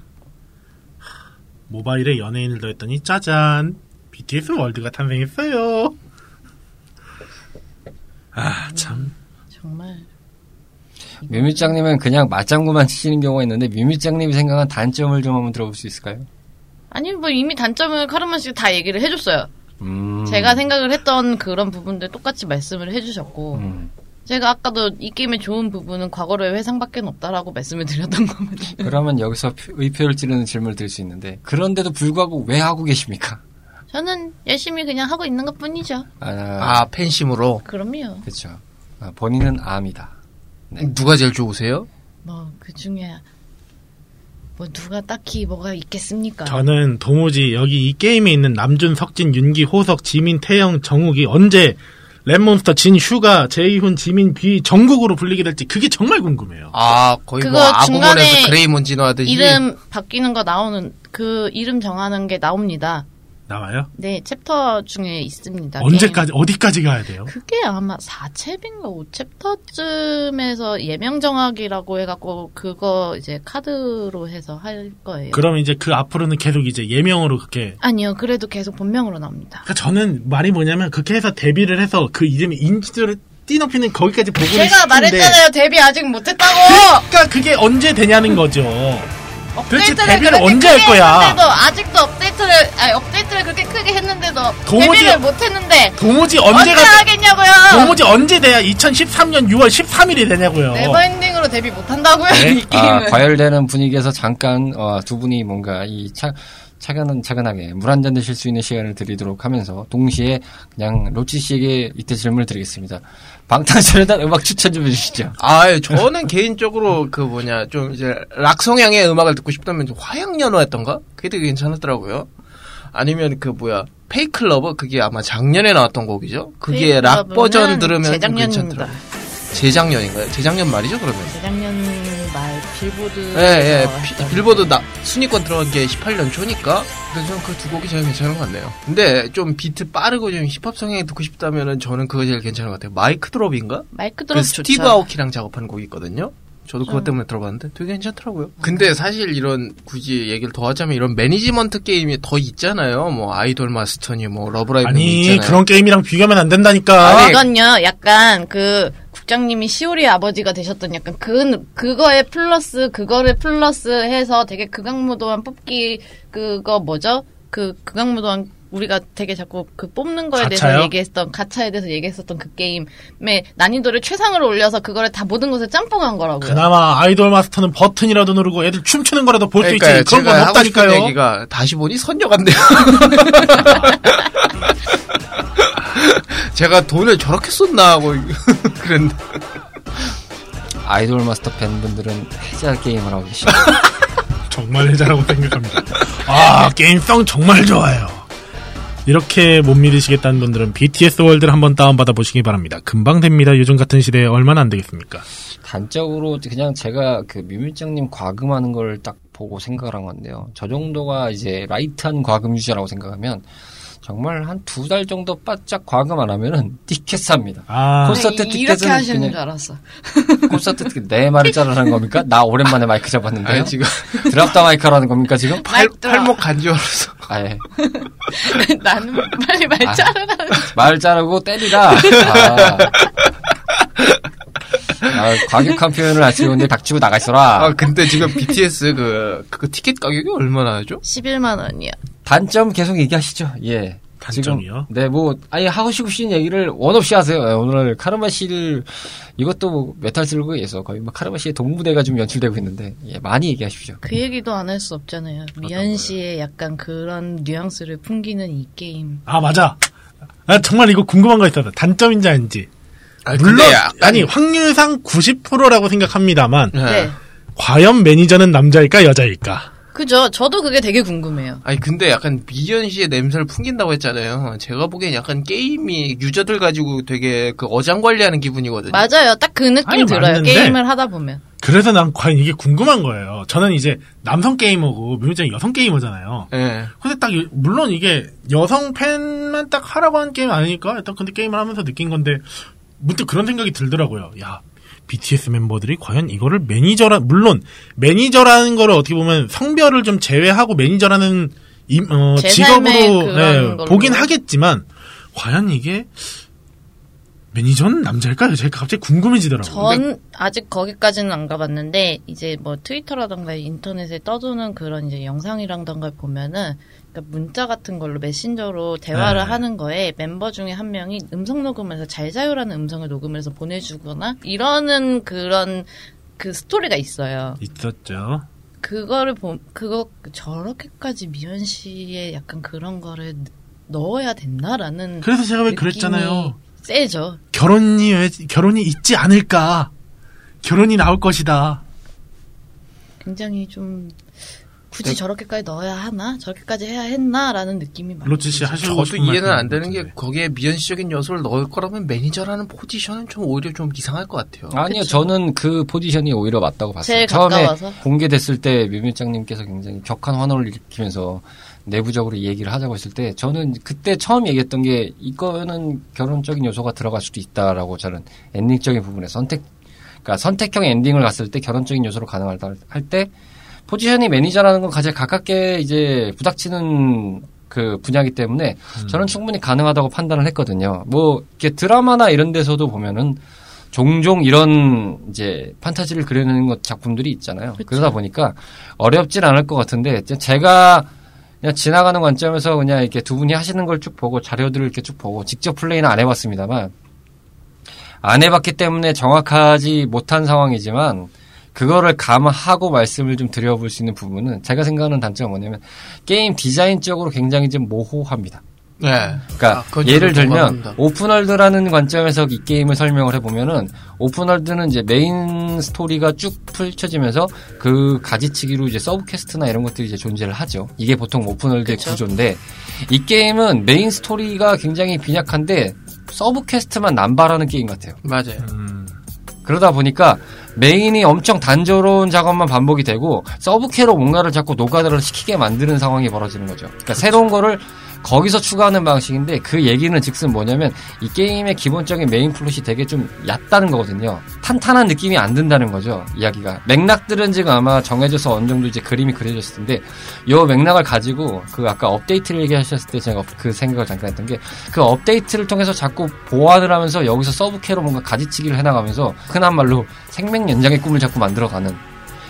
Speaker 3: 모바일에 연예인을 더했더니 짜잔 BTS 월드가 탄생했어요. 아 참.
Speaker 2: 정말
Speaker 1: 뮤뮤짱님은 그냥 맞장구만 치시는 경우가 있는데 뮤뮤짱님이 생각한 단점을 좀 한번 들어볼 수 있을까요?
Speaker 2: 아니 뭐 이미 단점을 카르마 씨가 다 얘기를 해줬어요.
Speaker 1: 음.
Speaker 2: 제가 생각을 했던 그런 부분들 똑같이 말씀을 해주셨고
Speaker 1: 음.
Speaker 2: 제가 아까도 이 게임의 좋은 부분은 과거로의 회상밖에 없다라고 말씀을 드렸던 거거든요.
Speaker 1: 그러면 여기서 표- 의표를 찌르는 질문을 드릴 수 있는데 그런데도 불구하고 왜 하고 계십니까?
Speaker 2: 저는 열심히 그냥 하고 있는 것 뿐이죠.
Speaker 1: 아,
Speaker 5: 아 팬심으로
Speaker 2: 그럼요.
Speaker 1: 그렇죠. 아, 본인은 암이다. 네.
Speaker 5: 누가 제일 좋으세요?
Speaker 2: 뭐 그 중에 뭐 누가 딱히 뭐가 있겠습니까?
Speaker 3: 저는 도무지 여기 이 게임에 있는 남준, 석진, 윤기, 호석, 지민, 태형, 정국이 언제 랩몬스터, 진, 슈가, 제이홉, 지민, 뷔, 정국으로 불리게 될지 그게 정말 궁금해요.
Speaker 5: 아 거의 뭐
Speaker 2: 그거
Speaker 5: 아구몬에서
Speaker 2: 중간에
Speaker 5: 그레이몬 진화하듯이
Speaker 2: 이름 바뀌는 거 나오는 그 이름 정하는 게 나옵니다.
Speaker 3: 나와요?
Speaker 2: 네 챕터 중에 있습니다.
Speaker 3: 언제까지 어디까지 가야 돼요?
Speaker 2: 그게 아마 4챕인가 5챕터쯤에서 예명 정하기라고 해갖고 그거 이제 카드로 해서 할 거예요.
Speaker 3: 그럼 이제 그 앞으로는 계속 이제 예명으로 그렇게
Speaker 2: 아니요, 그래도 계속 본명으로 나옵니다.
Speaker 3: 그러니까 저는 말이 뭐냐면 그렇게 해서 데뷔를 해서 그 이름의 인지도를 띠높이는 거기까지 보고
Speaker 2: 제가
Speaker 3: 싶은데
Speaker 2: 말했잖아요, 데뷔 아직 못했다고!
Speaker 3: 그러니까 그게 언제 되냐는 거죠. 도대체
Speaker 2: 업데이트를
Speaker 3: 데뷔를 언제 할 거야?
Speaker 2: 했는데도 아직도 업데이트를, 아니, 업데이트를 그렇게 크게 했는데도
Speaker 3: 도무지-
Speaker 2: 데뷔를 못 했는데
Speaker 3: 도무지
Speaker 2: 언제
Speaker 3: 언제가
Speaker 2: 하겠냐고요!
Speaker 3: 도무지 언제 돼야 2013년 6월 13일이 되냐고요.
Speaker 2: never ending으로 데뷔 못 한다고요,
Speaker 3: 네?
Speaker 2: 이 게임은.
Speaker 1: 아, 과열되는 분위기에서 잠깐 어, 두 분이 뭔가 이 차, 차근 차근하게 물 한 잔 드실 수 있는 시간을 드리도록 하면서 동시에 그냥 로치 씨에게 이때 질문을 드리겠습니다. 방탄소년단 음악 추천 좀 해주시죠.
Speaker 5: 아, 예, 저는 개인적으로 그 뭐냐 좀 이제 락 성향의 음악을 듣고 싶다면 화양연화였던가? 그게 되게 괜찮았더라고요. 아니면 그 뭐야 Fake Love 그게 아마 작년에 나왔던 곡이죠. 그게 락 버전 들으면
Speaker 2: 재작년입니다.
Speaker 5: 괜찮더라고요. 재작년인가요? 재작년 말이죠, 그러면.
Speaker 2: 재작년 말 빌보드.
Speaker 5: 예, 예. 비- 빌보드 나, 순위권 들어간 게 18년 초니까. 그래서 저는 그 두 곡이 제일 괜찮은 것 같네요. 근데 좀 비트 빠르고 좀 힙합 성향이 듣고 싶다면은 저는 그거 제일 괜찮은 것 같아요. Mic Drop인가?
Speaker 2: Mic
Speaker 5: 그
Speaker 2: Drop
Speaker 5: 스티브
Speaker 2: 좋죠.
Speaker 5: 아오키랑 작업한 곡이 있거든요. 저도 그것 때문에 들어봤는데 되게 괜찮더라고요. 근데 사실 이런 굳이 얘기를 더 하자면 이런 매니지먼트 게임이 더 있잖아요. 뭐 아이돌 마스터니 뭐 러브라이브
Speaker 3: 아니
Speaker 5: 있잖아요.
Speaker 3: 그런 게임이랑 비교하면 안 된다니까.
Speaker 5: 아니,
Speaker 2: 이건요, 약간 그 국장님이 시오리 아버지가 되셨던 약간 그 그거에 플러스 그거를 플러스 해서 되게 극악무도한 뽑기 그거 뭐죠? 그 극악무도한 우리가 되게 자꾸 그 뽑는 거에
Speaker 3: 가차요?
Speaker 2: 대해서 얘기했던 가차에 대해서 얘기했었던 그 게임의 난이도를 최상으로 올려서 그거를 다 모든 것을 짬뽕한 거라고요.
Speaker 3: 그나마 아이돌 마스터는 버튼이라도 누르고 애들 춤추는 거라도 볼 수 있지. 그런 건
Speaker 5: 제가 하고 싶은
Speaker 3: 없다니까요.
Speaker 5: 얘기가 다시 보니 선녀 같네요. 제가 돈을 저렇게 썼나 하고 그랬는데
Speaker 1: 아이돌 마스터 팬분들은 해자 게임을 하고 계시죠.
Speaker 3: 정말 해자라고 생각합니다. 아 게임성 정말 좋아요. 이렇게 못 믿으시겠다는 분들은 BTS 월드를 한번 다운받아 보시기 바랍니다. 금방 됩니다. 요즘 같은 시대에 얼마나 안 되겠습니까?
Speaker 1: 단적으로 그냥 제가 그 뮤밀장님 과금하는 걸 딱 보고 생각을 한 건데요. 저 정도가 이제 light한 과금 유저라고 생각하면 정말 한 두 달 정도 바짝 과금 안 하면은 티켓 삽니다.
Speaker 3: 아
Speaker 1: 콘서트
Speaker 2: 이- 이렇게
Speaker 1: 티켓은
Speaker 2: 하시는
Speaker 1: 그냥-
Speaker 2: 줄 알았어.
Speaker 1: 콘서트 티켓 내 말을 자르라는 겁니까? 나 오랜만에 마이크 잡았는데요.
Speaker 5: 아니, 지금
Speaker 1: 드랍다 마이크라는 겁니까 지금?
Speaker 5: 팔. 팔목 간지러서
Speaker 1: 아, 예.
Speaker 2: 나는 빨리 말
Speaker 1: 아.
Speaker 2: 자르라.
Speaker 1: 말 자르고 때리라. 아. 아, 과격한 표현을 하시는데 닥치고 나가 있어라.
Speaker 5: 아 근데 지금 BTS 그, 그 티켓 가격이 얼마나 하죠?
Speaker 2: 11만 원이야.
Speaker 1: 단점 계속 얘기하시죠. 예.
Speaker 3: 단점이요?
Speaker 1: 지금, 네, 뭐, 아예 하고 싶으신 얘기를 원 없이 하세요. 예, 오늘 카르마 씨를, 이것도 뭐, 메탈슬러그에 의해서 거의 뭐 카르마 씨의 독무대가 좀 연출되고 있는데, 예, 많이 얘기하십시오.
Speaker 2: 그 얘기도 안 할 수 없잖아요. 미연 씨의 약간 그런 뉘앙스를 풍기는 이 게임.
Speaker 3: 아 맞아. 아 정말 이거 궁금한 거 있어서 단점인지 아닌지.
Speaker 5: 아,
Speaker 3: 물론
Speaker 5: 근데 약간-
Speaker 3: 아니 확률상 90%라고 생각합니다만
Speaker 5: 네.
Speaker 2: 네.
Speaker 3: 과연 매니저는 남자일까 여자일까?
Speaker 2: 그죠? 저도 그게 되게 궁금해요.
Speaker 5: 아니 근데 약간 미연 씨의 냄새를 풍긴다고 했잖아요. 제가 보기엔 약간 게임이 유저들 가지고 되게 그 어장 관리하는 기분이거든요.
Speaker 2: 맞아요. 딱 그 느낌
Speaker 3: 아니,
Speaker 2: 들어요.
Speaker 3: 맞는데.
Speaker 2: 게임을 하다 보면.
Speaker 3: 그래서 난 과연 이게 궁금한 거예요. 저는 이제 남성 게이머고 묘미짱이 여성 게이머잖아요.
Speaker 5: 예.
Speaker 3: 근데 딱 이- 물론 이게 여성 팬만 딱 하라고 한 게임 아니니까 일단 근데 게임을 하면서 느낀 건데 문득 그런 생각이 들더라고요. 야 BTS 멤버들이 과연 이거를 매니저라 물론 매니저라는 거를 어떻게 보면 성별을 좀 제외하고 매니저라는 임- 어,
Speaker 2: 제
Speaker 3: 직업으로
Speaker 2: 걸로.
Speaker 3: 보긴 하겠지만 과연 이게 매니저는 남자일까 여자일까 갑자기 궁금해지더라고요.
Speaker 2: 전 아직 거기까지는 안 가봤는데 이제 뭐 트위터라던가 인터넷에 떠도는 그런 이제 영상이랑던가 보면은 그러니까 문자 같은 걸로 메신저로 대화를
Speaker 3: 네.
Speaker 2: 하는 거에 멤버 중에 한 명이 음성 녹음해서 잘 자요라는 음성을 녹음해서 보내주거나 이러는 그런 그 스토리가 있어요.
Speaker 3: 있었죠.
Speaker 2: 그거를 보 그거 저렇게까지 미연 씨의 약간 그런 거를 넣어야 됐나라는
Speaker 3: 그래서 제가 왜
Speaker 2: 느낌이
Speaker 3: 그랬잖아요.
Speaker 2: 세죠.
Speaker 3: 결혼이 왜- 결혼이 있지 않을까? 결혼이 나올 것이다.
Speaker 2: 굉장히 좀 굳이
Speaker 5: 네.
Speaker 2: 저렇게까지 넣어야 하나? 저렇게까지 해야 했나라는 느낌이 많이
Speaker 3: 로치 씨
Speaker 5: 저도
Speaker 3: 싶은
Speaker 5: 이해는 안 되는 게. 거기에 미연씨적인 요소를 넣을 거라면 매니저라는 포지션은 좀 오히려 좀 이상할 것 같아요.
Speaker 1: 아니요, 저는 그 포지션이 오히려 맞다고 봤어요.
Speaker 2: 제일
Speaker 1: 처음에
Speaker 2: 가까워서?
Speaker 1: 공개됐을 때 뮤밀장님께서 굉장히 격한 환호를 일으키면서 내부적으로 이 얘기를 하자고 했을 때 저는 그때 처음 얘기했던 게 이거는 결혼적인 요소가 들어갈 수도 있다라고 저는 엔딩적인 부분에 선택, 그러니까 선택형 엔딩을 갔을 때 결혼적인 요소로 가능하다 할 때 포지션이 매니저라는 건 가장 가깝게 이제 부닥치는 그 분야이기 때문에 저는 충분히 가능하다고 판단을 했거든요. 뭐 이렇게 드라마나 이런 데서도 보면은 종종 이런 이제 판타지를 그려내는 것 작품들이 있잖아요. 그러다 보니까 어렵진 않을 것 같은데 제가 그냥 지나가는 관점에서 그냥 이렇게 두 분이 하시는 걸 쭉 보고 자료들을 이렇게 쭉 보고 직접 플레이는 안 해봤습니다만 안 해봤기 때문에 정확하지 못한 상황이지만 그거를 감하고 말씀을 좀 드려볼 수 있는 부분은 제가 생각하는 단점은 뭐냐면 게임 디자인적으로 굉장히 좀 모호합니다.
Speaker 5: 네.
Speaker 1: 그러니까
Speaker 5: 아,
Speaker 1: 예를 들면. 오픈월드라는 관점에서 이 게임을 설명을 해보면은 open world는 이제 메인 스토리가 쭉 펼쳐지면서 그 가지치기로 이제 sub quest나 이런 것들이 이제 존재를 하죠. 이게 보통 open world의
Speaker 2: 그쵸.
Speaker 1: 구조인데 이 게임은 메인 스토리가 굉장히 빈약한데 sub quest만 남발하는 게임 같아요.
Speaker 5: 맞아요.
Speaker 3: 음,
Speaker 1: 그러다 보니까 메인이 엄청 단조로운 작업만 반복이 되고 서브퀘로 뭔가를 자꾸 노가다를 시키게 만드는 상황이 벌어지는 거죠. 그러니까 새로운 거를 거기서 추가하는 방식인데 그 얘기는 즉슨 뭐냐면 이 게임의 기본적인 main plot이 되게 좀 얕다는 거거든요. 탄탄한 느낌이 안 든다는 거죠. 이야기가. 맥락들은 지금 아마 정해져서 어느 정도 이제 그림이 그려졌을 텐데 요 맥락을 가지고 그 아까 업데이트를 얘기하셨을 때 제가 그 생각을 잠깐 했던 게 그 업데이트를 통해서 자꾸 보완을 하면서 여기서 서브퀘로 뭔가 가지치기를 해나가면서 흔한 말로 생명 연장의 꿈을 자꾸 만들어가는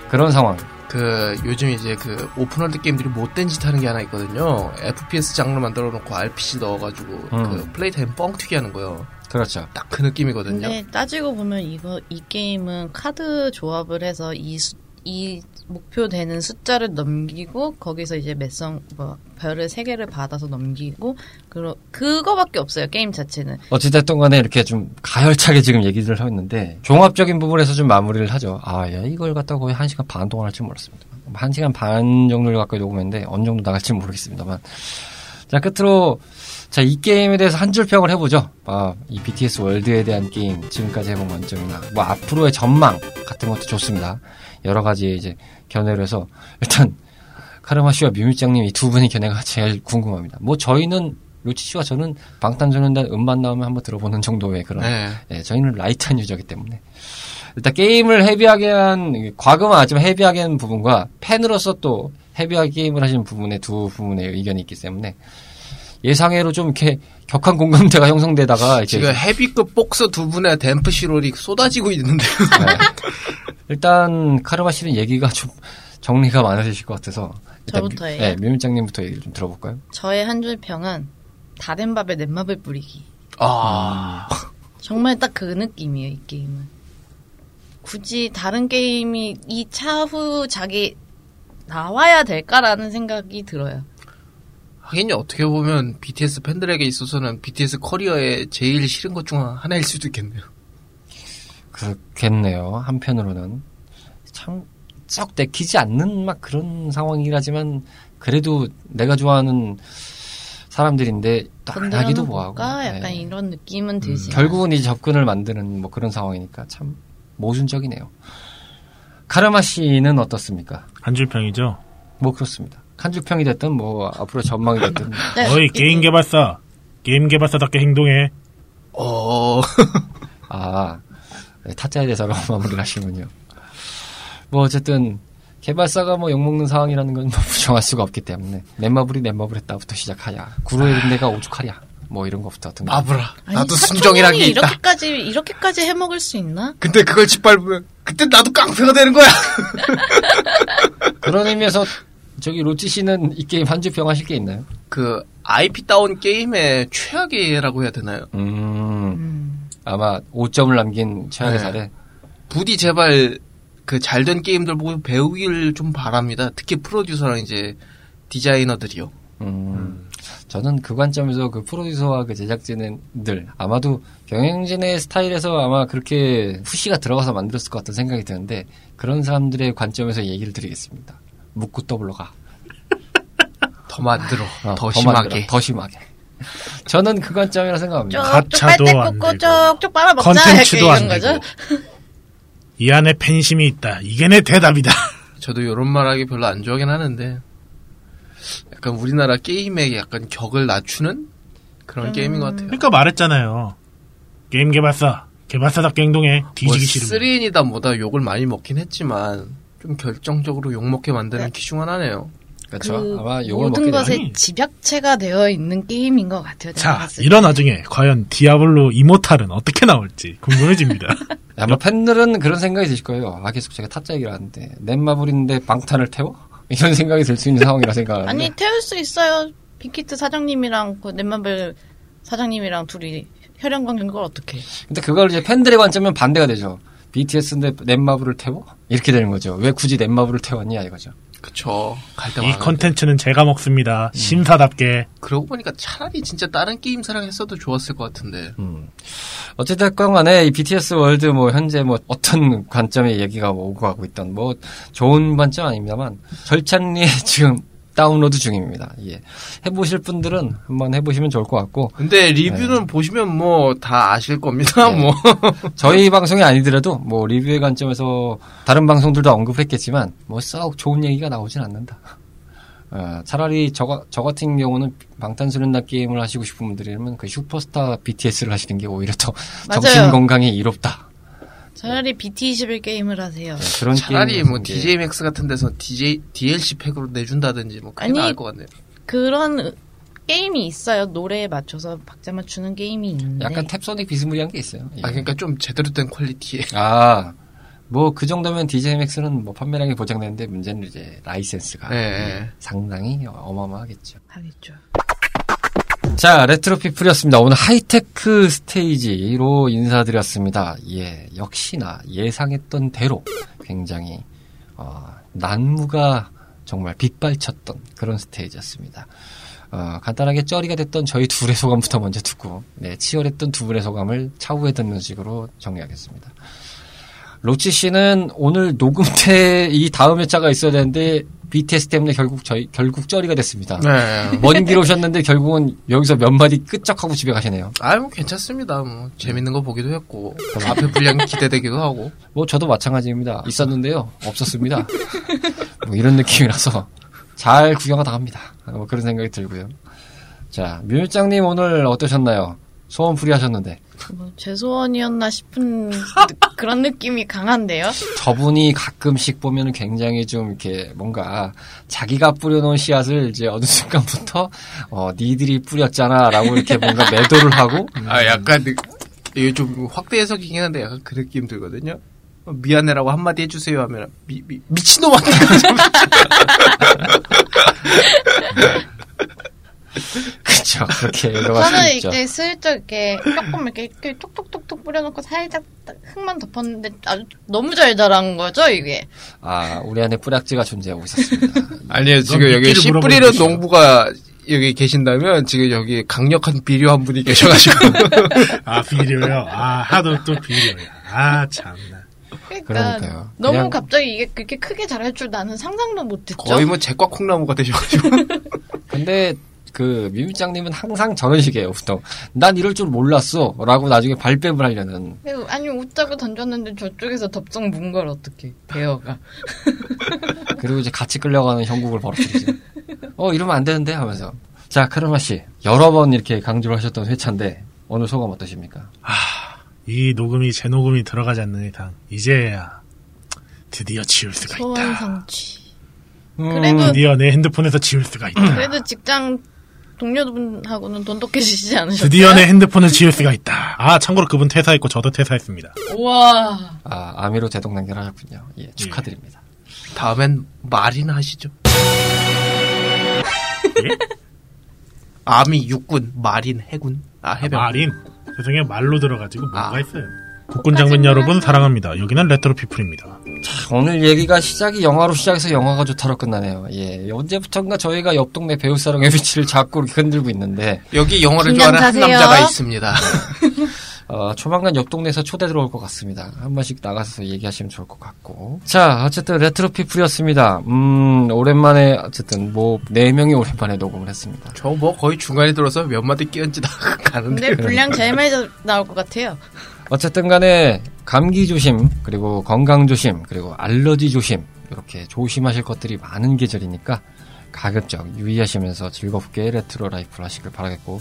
Speaker 1: 그런 상황.
Speaker 5: 그 요즘 이제 그 open world 게임들이 못된 짓 하는 게 하나 있거든요. FPS 장르 만들어 놓고 RPG 넣어가지고
Speaker 1: 음.
Speaker 5: 그 play time 뻥 튀기 하는 거요.
Speaker 1: 그렇죠.
Speaker 5: 딱 그 느낌이거든요.
Speaker 2: 근데 따지고 보면 이거 이 게임은 카드 조합을 해서 이, 수- 이 목표 되는 숫자를 넘기고 거기서 이제 몇성 뭐 별을 세 개를 받아서 넘기고 그러 그거밖에 없어요 게임 자체는.
Speaker 1: 어찌됐든 간에 이렇게 좀 가열차게 지금 얘기를 하고 있는데 종합적인 부분에서 좀 마무리를 하죠. 아, 야, 이걸 갖다가 거의 한 시간 반 동안 할줄 몰랐습니다. 한 시간 반 정도를 갖고 녹음했는데 어느 정도 나갈지 모르겠습니다만. 자, 끝으로 자, 이 게임에 대해서 한 줄 평을 해보죠. 아, 이 BTS 월드에 대한 게임 지금까지 해본 관점이나 뭐 앞으로의 전망 같은 것도 좋습니다. 여러 가지 이제 견해를 해서 일단 카르마 씨와 뮤뮤짱님 이 두 분의 견해가 제일 궁금합니다. 뭐 저희는 로치 씨와 저는 방탄소년단 음반 나오면 한번 들어보는 정도의 그런
Speaker 5: 네.
Speaker 1: 예, 저희는 light한 유저기 때문에 일단 게임을 heavy하게 한 과금은 아니지만 heavy하게 한 부분과 팬으로서 또 헤비하게 게임을 하시는 부분의 두 부분의 의견이 있기 때문에 예상외로 좀 이렇게 격한 공감대가 형성되다가 이제
Speaker 5: 지금 헤비급 복서 두 분의 댐프 시롤이 쏟아지고 있는데요.
Speaker 1: 네. 일단 카르마 씨는 얘기가 좀 정리가 많으실 것 같아서 일단
Speaker 2: 저부터예요?
Speaker 1: 네, 뮤뮤짱님부터 얘기를 좀 들어볼까요?
Speaker 2: 저의 한 줄 평은 다른 밥에 넷밥을 뿌리기.
Speaker 5: 아,
Speaker 2: 정말 딱 그 느낌이에요, 이 게임은. 굳이 다른 게임이 이 차후 자기 나와야 될까라는 생각이 들어요.
Speaker 5: 하긴 어떻게 보면 BTS 팬들에게 있어서는 BTS 커리어에 제일 싫은 것 중 하나일 수도 있겠네요.
Speaker 1: 그렇겠네요. 한편으로는 참썩 내키지 않는 막 그런 상황이라지만 그래도 내가 좋아하는 사람들인데 하기도 뭐하고?
Speaker 2: 약간
Speaker 1: 네.
Speaker 2: 이런 느낌은 들지.
Speaker 1: 결국은 이제 접근을 만드는 뭐 그런 상황이니까 참 모순적이네요. 카르마 씨는 어떻습니까?
Speaker 3: 한줄 평이죠.
Speaker 1: 뭐 그렇습니다. 한줄평이 됐든 뭐 앞으로 전망이 됐든
Speaker 2: 네,
Speaker 3: 어이
Speaker 2: 이-
Speaker 3: 게임 개발사, 게임 개발사답게 행동해.
Speaker 5: 어,
Speaker 1: 아 네, 타짜에 대해서 마무리를 하시군요. 뭐 어쨌든 개발사가 뭐 욕먹는 상황이라는 건뭐 부정할 수가 없기 때문에 넷마블이 넷마블 했다부터 시작하야 구로의 내가 오죽하랴 뭐 이런 것부터 등등
Speaker 5: 마브라.
Speaker 2: 아니,
Speaker 5: 나도
Speaker 2: 사촌이
Speaker 5: 순정이란 게 있다.
Speaker 2: 이렇게까지 이렇게까지 해먹을 수 있나?
Speaker 5: 근데 그걸 짓밟으면 그때 나도 깡패가 되는 거야.
Speaker 1: 그런 의미에서 저기 로찌 씨는 이 게임 한줄 평하실 게 있나요?
Speaker 5: 그 IP 다운 게임의 최악이라고 해야 되나요?
Speaker 1: 음
Speaker 2: 음.
Speaker 1: 아마 5점을 남긴 최악의
Speaker 5: 네.
Speaker 1: 사례
Speaker 5: 부디 제발 그 잘된 게임들 보고 배우길 좀 바랍니다. 특히 프로듀서랑 이제 디자이너들이요.
Speaker 1: 음, 저는 그 관점에서 그 프로듀서와 그 제작진들 아마도 경영진의 스타일에서 아마 그렇게 후시가 들어가서 만들었을 것 같은 생각이 드는데 그런 사람들의 관점에서 얘기를 드리겠습니다. 묻고 떠블러가
Speaker 5: 더 만들어.
Speaker 1: 어,
Speaker 5: 더,
Speaker 1: 만들어,
Speaker 5: 심하게.
Speaker 1: 더 심하게. 저는 그 관점이라 생각합니다.
Speaker 3: 가차도 안 되고,
Speaker 2: 쪽쪽 빨아먹자
Speaker 3: 컨텐츠도 안
Speaker 2: 이런 거죠.
Speaker 3: 되고. 이 안에 팬심이 있다. 이게 내 대답이다.
Speaker 5: 저도 이런 말하기 별로 안 좋아하긴 하는데 약간 우리나라 게임의 약간 격을 낮추는 그런 게임인 것 같아요.
Speaker 3: 그러니까 말했잖아요. 게임 개발사, 개발사답게 행동해.
Speaker 5: 뭐
Speaker 3: 뒤지기 싫으면.
Speaker 5: 3N이다 뭐다 욕을 많이 먹긴 했지만 좀 결정적으로 욕 먹게 만드는 게임 중 하나네요.
Speaker 1: 그렇죠.
Speaker 2: 그
Speaker 1: 아마 욕을
Speaker 2: 모든 것에
Speaker 3: 되니?
Speaker 2: 집약체가 되어 있는 게임인 것 같아요.
Speaker 3: 자. 이런 와중에 과연 디아블로 이모탈은 어떻게 나올지 궁금해집니다.
Speaker 1: 아마 팬들은 그런 생각이 드실 거예요. 아 계속 제가 타짜 얘기를 하는데 넷마블인데 방탄을 태워? 이런 생각이 들 수 있는 상황이라 생각하는데
Speaker 2: 아니 태울 수 있어요. 빅히트 사장님이랑 그 넷마블 사장님이랑 둘이 혈연 관계인 걸 어떻게?
Speaker 1: 근데 그걸 이제 팬들의 관점은 반대가 되죠. BTS인데 넷마블을 태워? 이렇게 되는 거죠. 왜 굳이 넷마블을 태웠냐 이거죠.
Speaker 5: 그쵸. 갈
Speaker 3: 이. 컨텐츠는 제가 먹습니다. 심사답게.
Speaker 5: 그러고 보니까 차라리 진짜 다른 게임사랑 했어도 좋았을 것 같은데.
Speaker 1: 음. 어쨌든 간에 이 BTS 월드 뭐 현재 뭐 어떤 관점의 얘기가 뭐 오고 가고 있던 뭐 좋은 관점 아닙니다만 절찬리에 지금 다운로드 중입니다. 예. 해보실 분들은 한번 해보시면 좋을 것 같고
Speaker 5: 근데 리뷰는 보시면 뭐 다 아실 겁니다.
Speaker 1: 네.
Speaker 5: 뭐
Speaker 1: 저희 방송이 아니더라도 뭐 리뷰의 관점에서 다른 방송들도 언급을 했겠지만 뭐 썩 좋은 얘기가 나오진 않는다. 어, 차라리 저, 저 같은 경우는 방탄소년단 게임을 하시고 싶은 분들이라면 그 슈퍼스타 BTS를 하시는 게 오히려 더. 정신 건강에 이롭다.
Speaker 2: 차라리 BT21 게임을 하세요.
Speaker 1: 네, 그런
Speaker 5: 차라리 뭐 DJ Max 같은 데서 DJ DLC 팩으로 내준다든지 뭐 그게
Speaker 2: 아니,
Speaker 5: 나을 것 같네요.
Speaker 2: 그런 게임이 있어요. 노래에 맞춰서 박자 맞추는 게임이 있는데.
Speaker 1: 약간 탭소닉 비스무리한 게 있어요. 예.
Speaker 5: 아 그러니까 좀 제대로 된 퀄리티의
Speaker 1: 아, 뭐 그 정도면 DJ 맥스는 뭐 판매량이 보장되는데 문제는 이제 라이센스가
Speaker 5: 네.
Speaker 1: 상당히 어마어마하겠죠.
Speaker 2: 하겠죠.
Speaker 1: 자, 레트로 피플이었습니다. 오늘 하이테크 스테이지로 인사드렸습니다. 예, 역시나 예상했던 대로 굉장히 어, 난무가 정말 빗발쳤던 그런 스테이지였습니다. 어, 간단하게 쩌리가 됐던 저희 둘의 소감부터 먼저 듣고 네, 치열했던 두 분의 소감을 차후에 듣는 식으로 정리하겠습니다. 로치 씨는 오늘 녹음 때 이 다음 회차가 있어야 되는데 BTS 때문에 결국 저희 결국 쩌리가 됐습니다.
Speaker 5: 네.
Speaker 1: 먼길 오셨는데 결국은 여기서 몇 마디 끄적하고 집에 가시네요.
Speaker 5: 아유 뭐 괜찮습니다. 뭐 재밌는 거 보기도 했고 앞에 분량이 기대되기도 하고
Speaker 1: 뭐 저도 마찬가지입니다. 있었는데요. 없었습니다. 뭐 이런 느낌이라서 잘 구경하다 갑니다. 뭐 그런 생각이 들고요. 자, 뮤일장님 오늘 어떠셨나요? 소원 풀이 하셨는데.
Speaker 2: 뭐, 제 소원이었나 싶은 느- 그런 느낌이 강한데요.
Speaker 1: 저분이 가끔씩 보면 굉장히 좀 이렇게 뭔가 자기가 뿌려놓은 씨앗을 이제 어느 순간부터 어, 니들이 뿌렸잖아라고 이렇게 뭔가 매도를 하고
Speaker 5: 아 약간 느- 이게 좀 확대 해석이긴 한데 약간 그 느낌 들거든요. 어, 미안해라고 한마디 해주세요 하면 미, 미, 미친놈한테
Speaker 1: 그렇죠. 그렇게 읽어갈
Speaker 2: 저는
Speaker 1: 수 있죠.
Speaker 2: 이렇게 슬쩍 이렇게 조금 이렇게, 이렇게 톡톡톡톡 뿌려놓고 살짝 흙만 덮었는데 아주 너무 잘 자란 거죠 이게.
Speaker 1: 아, 우리 안에 뿌락지가 존재하고 있었습니다.
Speaker 5: 아니에요 지금
Speaker 3: 넌
Speaker 5: 여기 씨 뿌리는. 농부가 여기 계신다면 지금 여기 강력한 비료 한 분이 계셔가지고
Speaker 3: 아 비료요. 아 하도 또 비료야. 아 참나.
Speaker 2: 그러니까
Speaker 1: 그러니까요.
Speaker 2: 너무
Speaker 1: 그냥-
Speaker 2: 갑자기 이게 그렇게 크게 자랄 줄 나는 상상도 못했죠.
Speaker 5: 거의 뭐 제과 콩나무가 되셔가지고
Speaker 1: 근데 그 미미짱님은 항상 저런 식이에요. 보통 난 이럴 줄 몰랐어라고 나중에 발뺌을 하려는.
Speaker 2: 그리고 아니 웃자고 던졌는데 저쪽에서 덥석 문 걸 어떻게 배어가.
Speaker 1: 그리고 이제 같이 끌려가는 형국을 벌어뜨리죠. 어 이러면 안 되는데 하면서. 자 크르마 씨 여러 번 이렇게 강조를 하셨던 회차인데 오늘 소감 어떠십니까?
Speaker 3: 이 녹음이 제 녹음이 들어가지 않는 이상 이제야 드디어 지울 수가
Speaker 2: 소원
Speaker 3: 있다.
Speaker 2: 성취.
Speaker 1: 음,
Speaker 2: 그래도
Speaker 3: 드디어 내 핸드폰에서 지울 수가 있다.
Speaker 2: 그래도 직장 동료분하고는 돈독해지지 않으셨어요?
Speaker 3: 드디어 내 핸드폰을 지울 수가 있다. 아 참고로 그분 퇴사했고 저도 퇴사했습니다.
Speaker 2: 우와.
Speaker 1: 아 아미로 대동 단결하셨군요. 예 축하드립니다.
Speaker 5: 다음엔 말이나 하시죠.
Speaker 3: 예?
Speaker 5: 아미 육군 마린 해군 아 해병
Speaker 3: 마린 세상에 말로 들어가지고 뭐가
Speaker 5: 아.
Speaker 3: 있어요. 국군 장군 여러분 사랑합니다. 여기는 레트로 피플입니다.
Speaker 1: 자, 오늘 얘기가 시작이 영화로 시작해서 영화가 좋다로 끝나네요. 예 언제부턴가 저희가 옆 동네 배우사랑의 위치를 자꾸 이렇게 흔들고 있는데
Speaker 5: 여기 영화를
Speaker 2: 굉장
Speaker 5: 좋아하는 한. 남자가 있습니다.
Speaker 1: 어, 조만간 옆 동네에서 초대 들어올 것 같습니다. 한 번씩 나가서 얘기하시면 좋을 것 같고. 자, 어쨌든 레트로 피플이었습니다. 음, 오랜만에, 어쨌든, 뭐, 네 명이 오랜만에 녹음을 했습니다.
Speaker 5: 저 뭐 거의 중간에 들어서 몇 마디 끼얹지 나가는데
Speaker 2: 근데 분량 제일 많이 자- 나올 것 같아요.
Speaker 1: 어쨌든 간에, 감기 조심, 그리고 건강 조심, 그리고 알러지 조심, 이렇게 조심하실 것들이 많은 계절이니까, 가급적 유의하시면서 즐겁게 레트로 라이프를 하시길 바라겠고,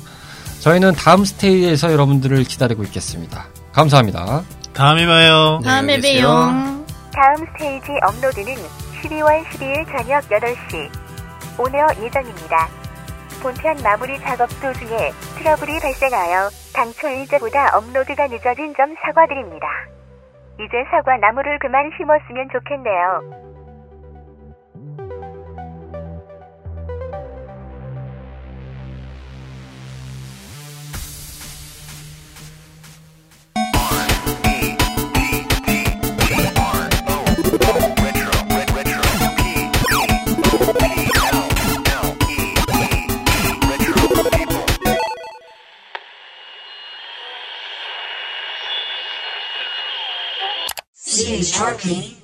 Speaker 1: 저희는 다음 스테이지에서 여러분들을 기다리고 있겠습니다. 감사합니다.
Speaker 3: 다음에 봐요.
Speaker 2: 다음에
Speaker 5: 안녕히 계세요.
Speaker 2: 봬요.
Speaker 6: 다음 스테이지 업로드는 12월 12일 저녁 8시 오늘 예정입니다. 본편 마무리 작업 도중에 트러블이 발생하여 당초 일정보다 업로드가 늦어진 점 사과드립니다. 이제 사과 나무를 그만 심었으면 좋겠네요.
Speaker 7: alguém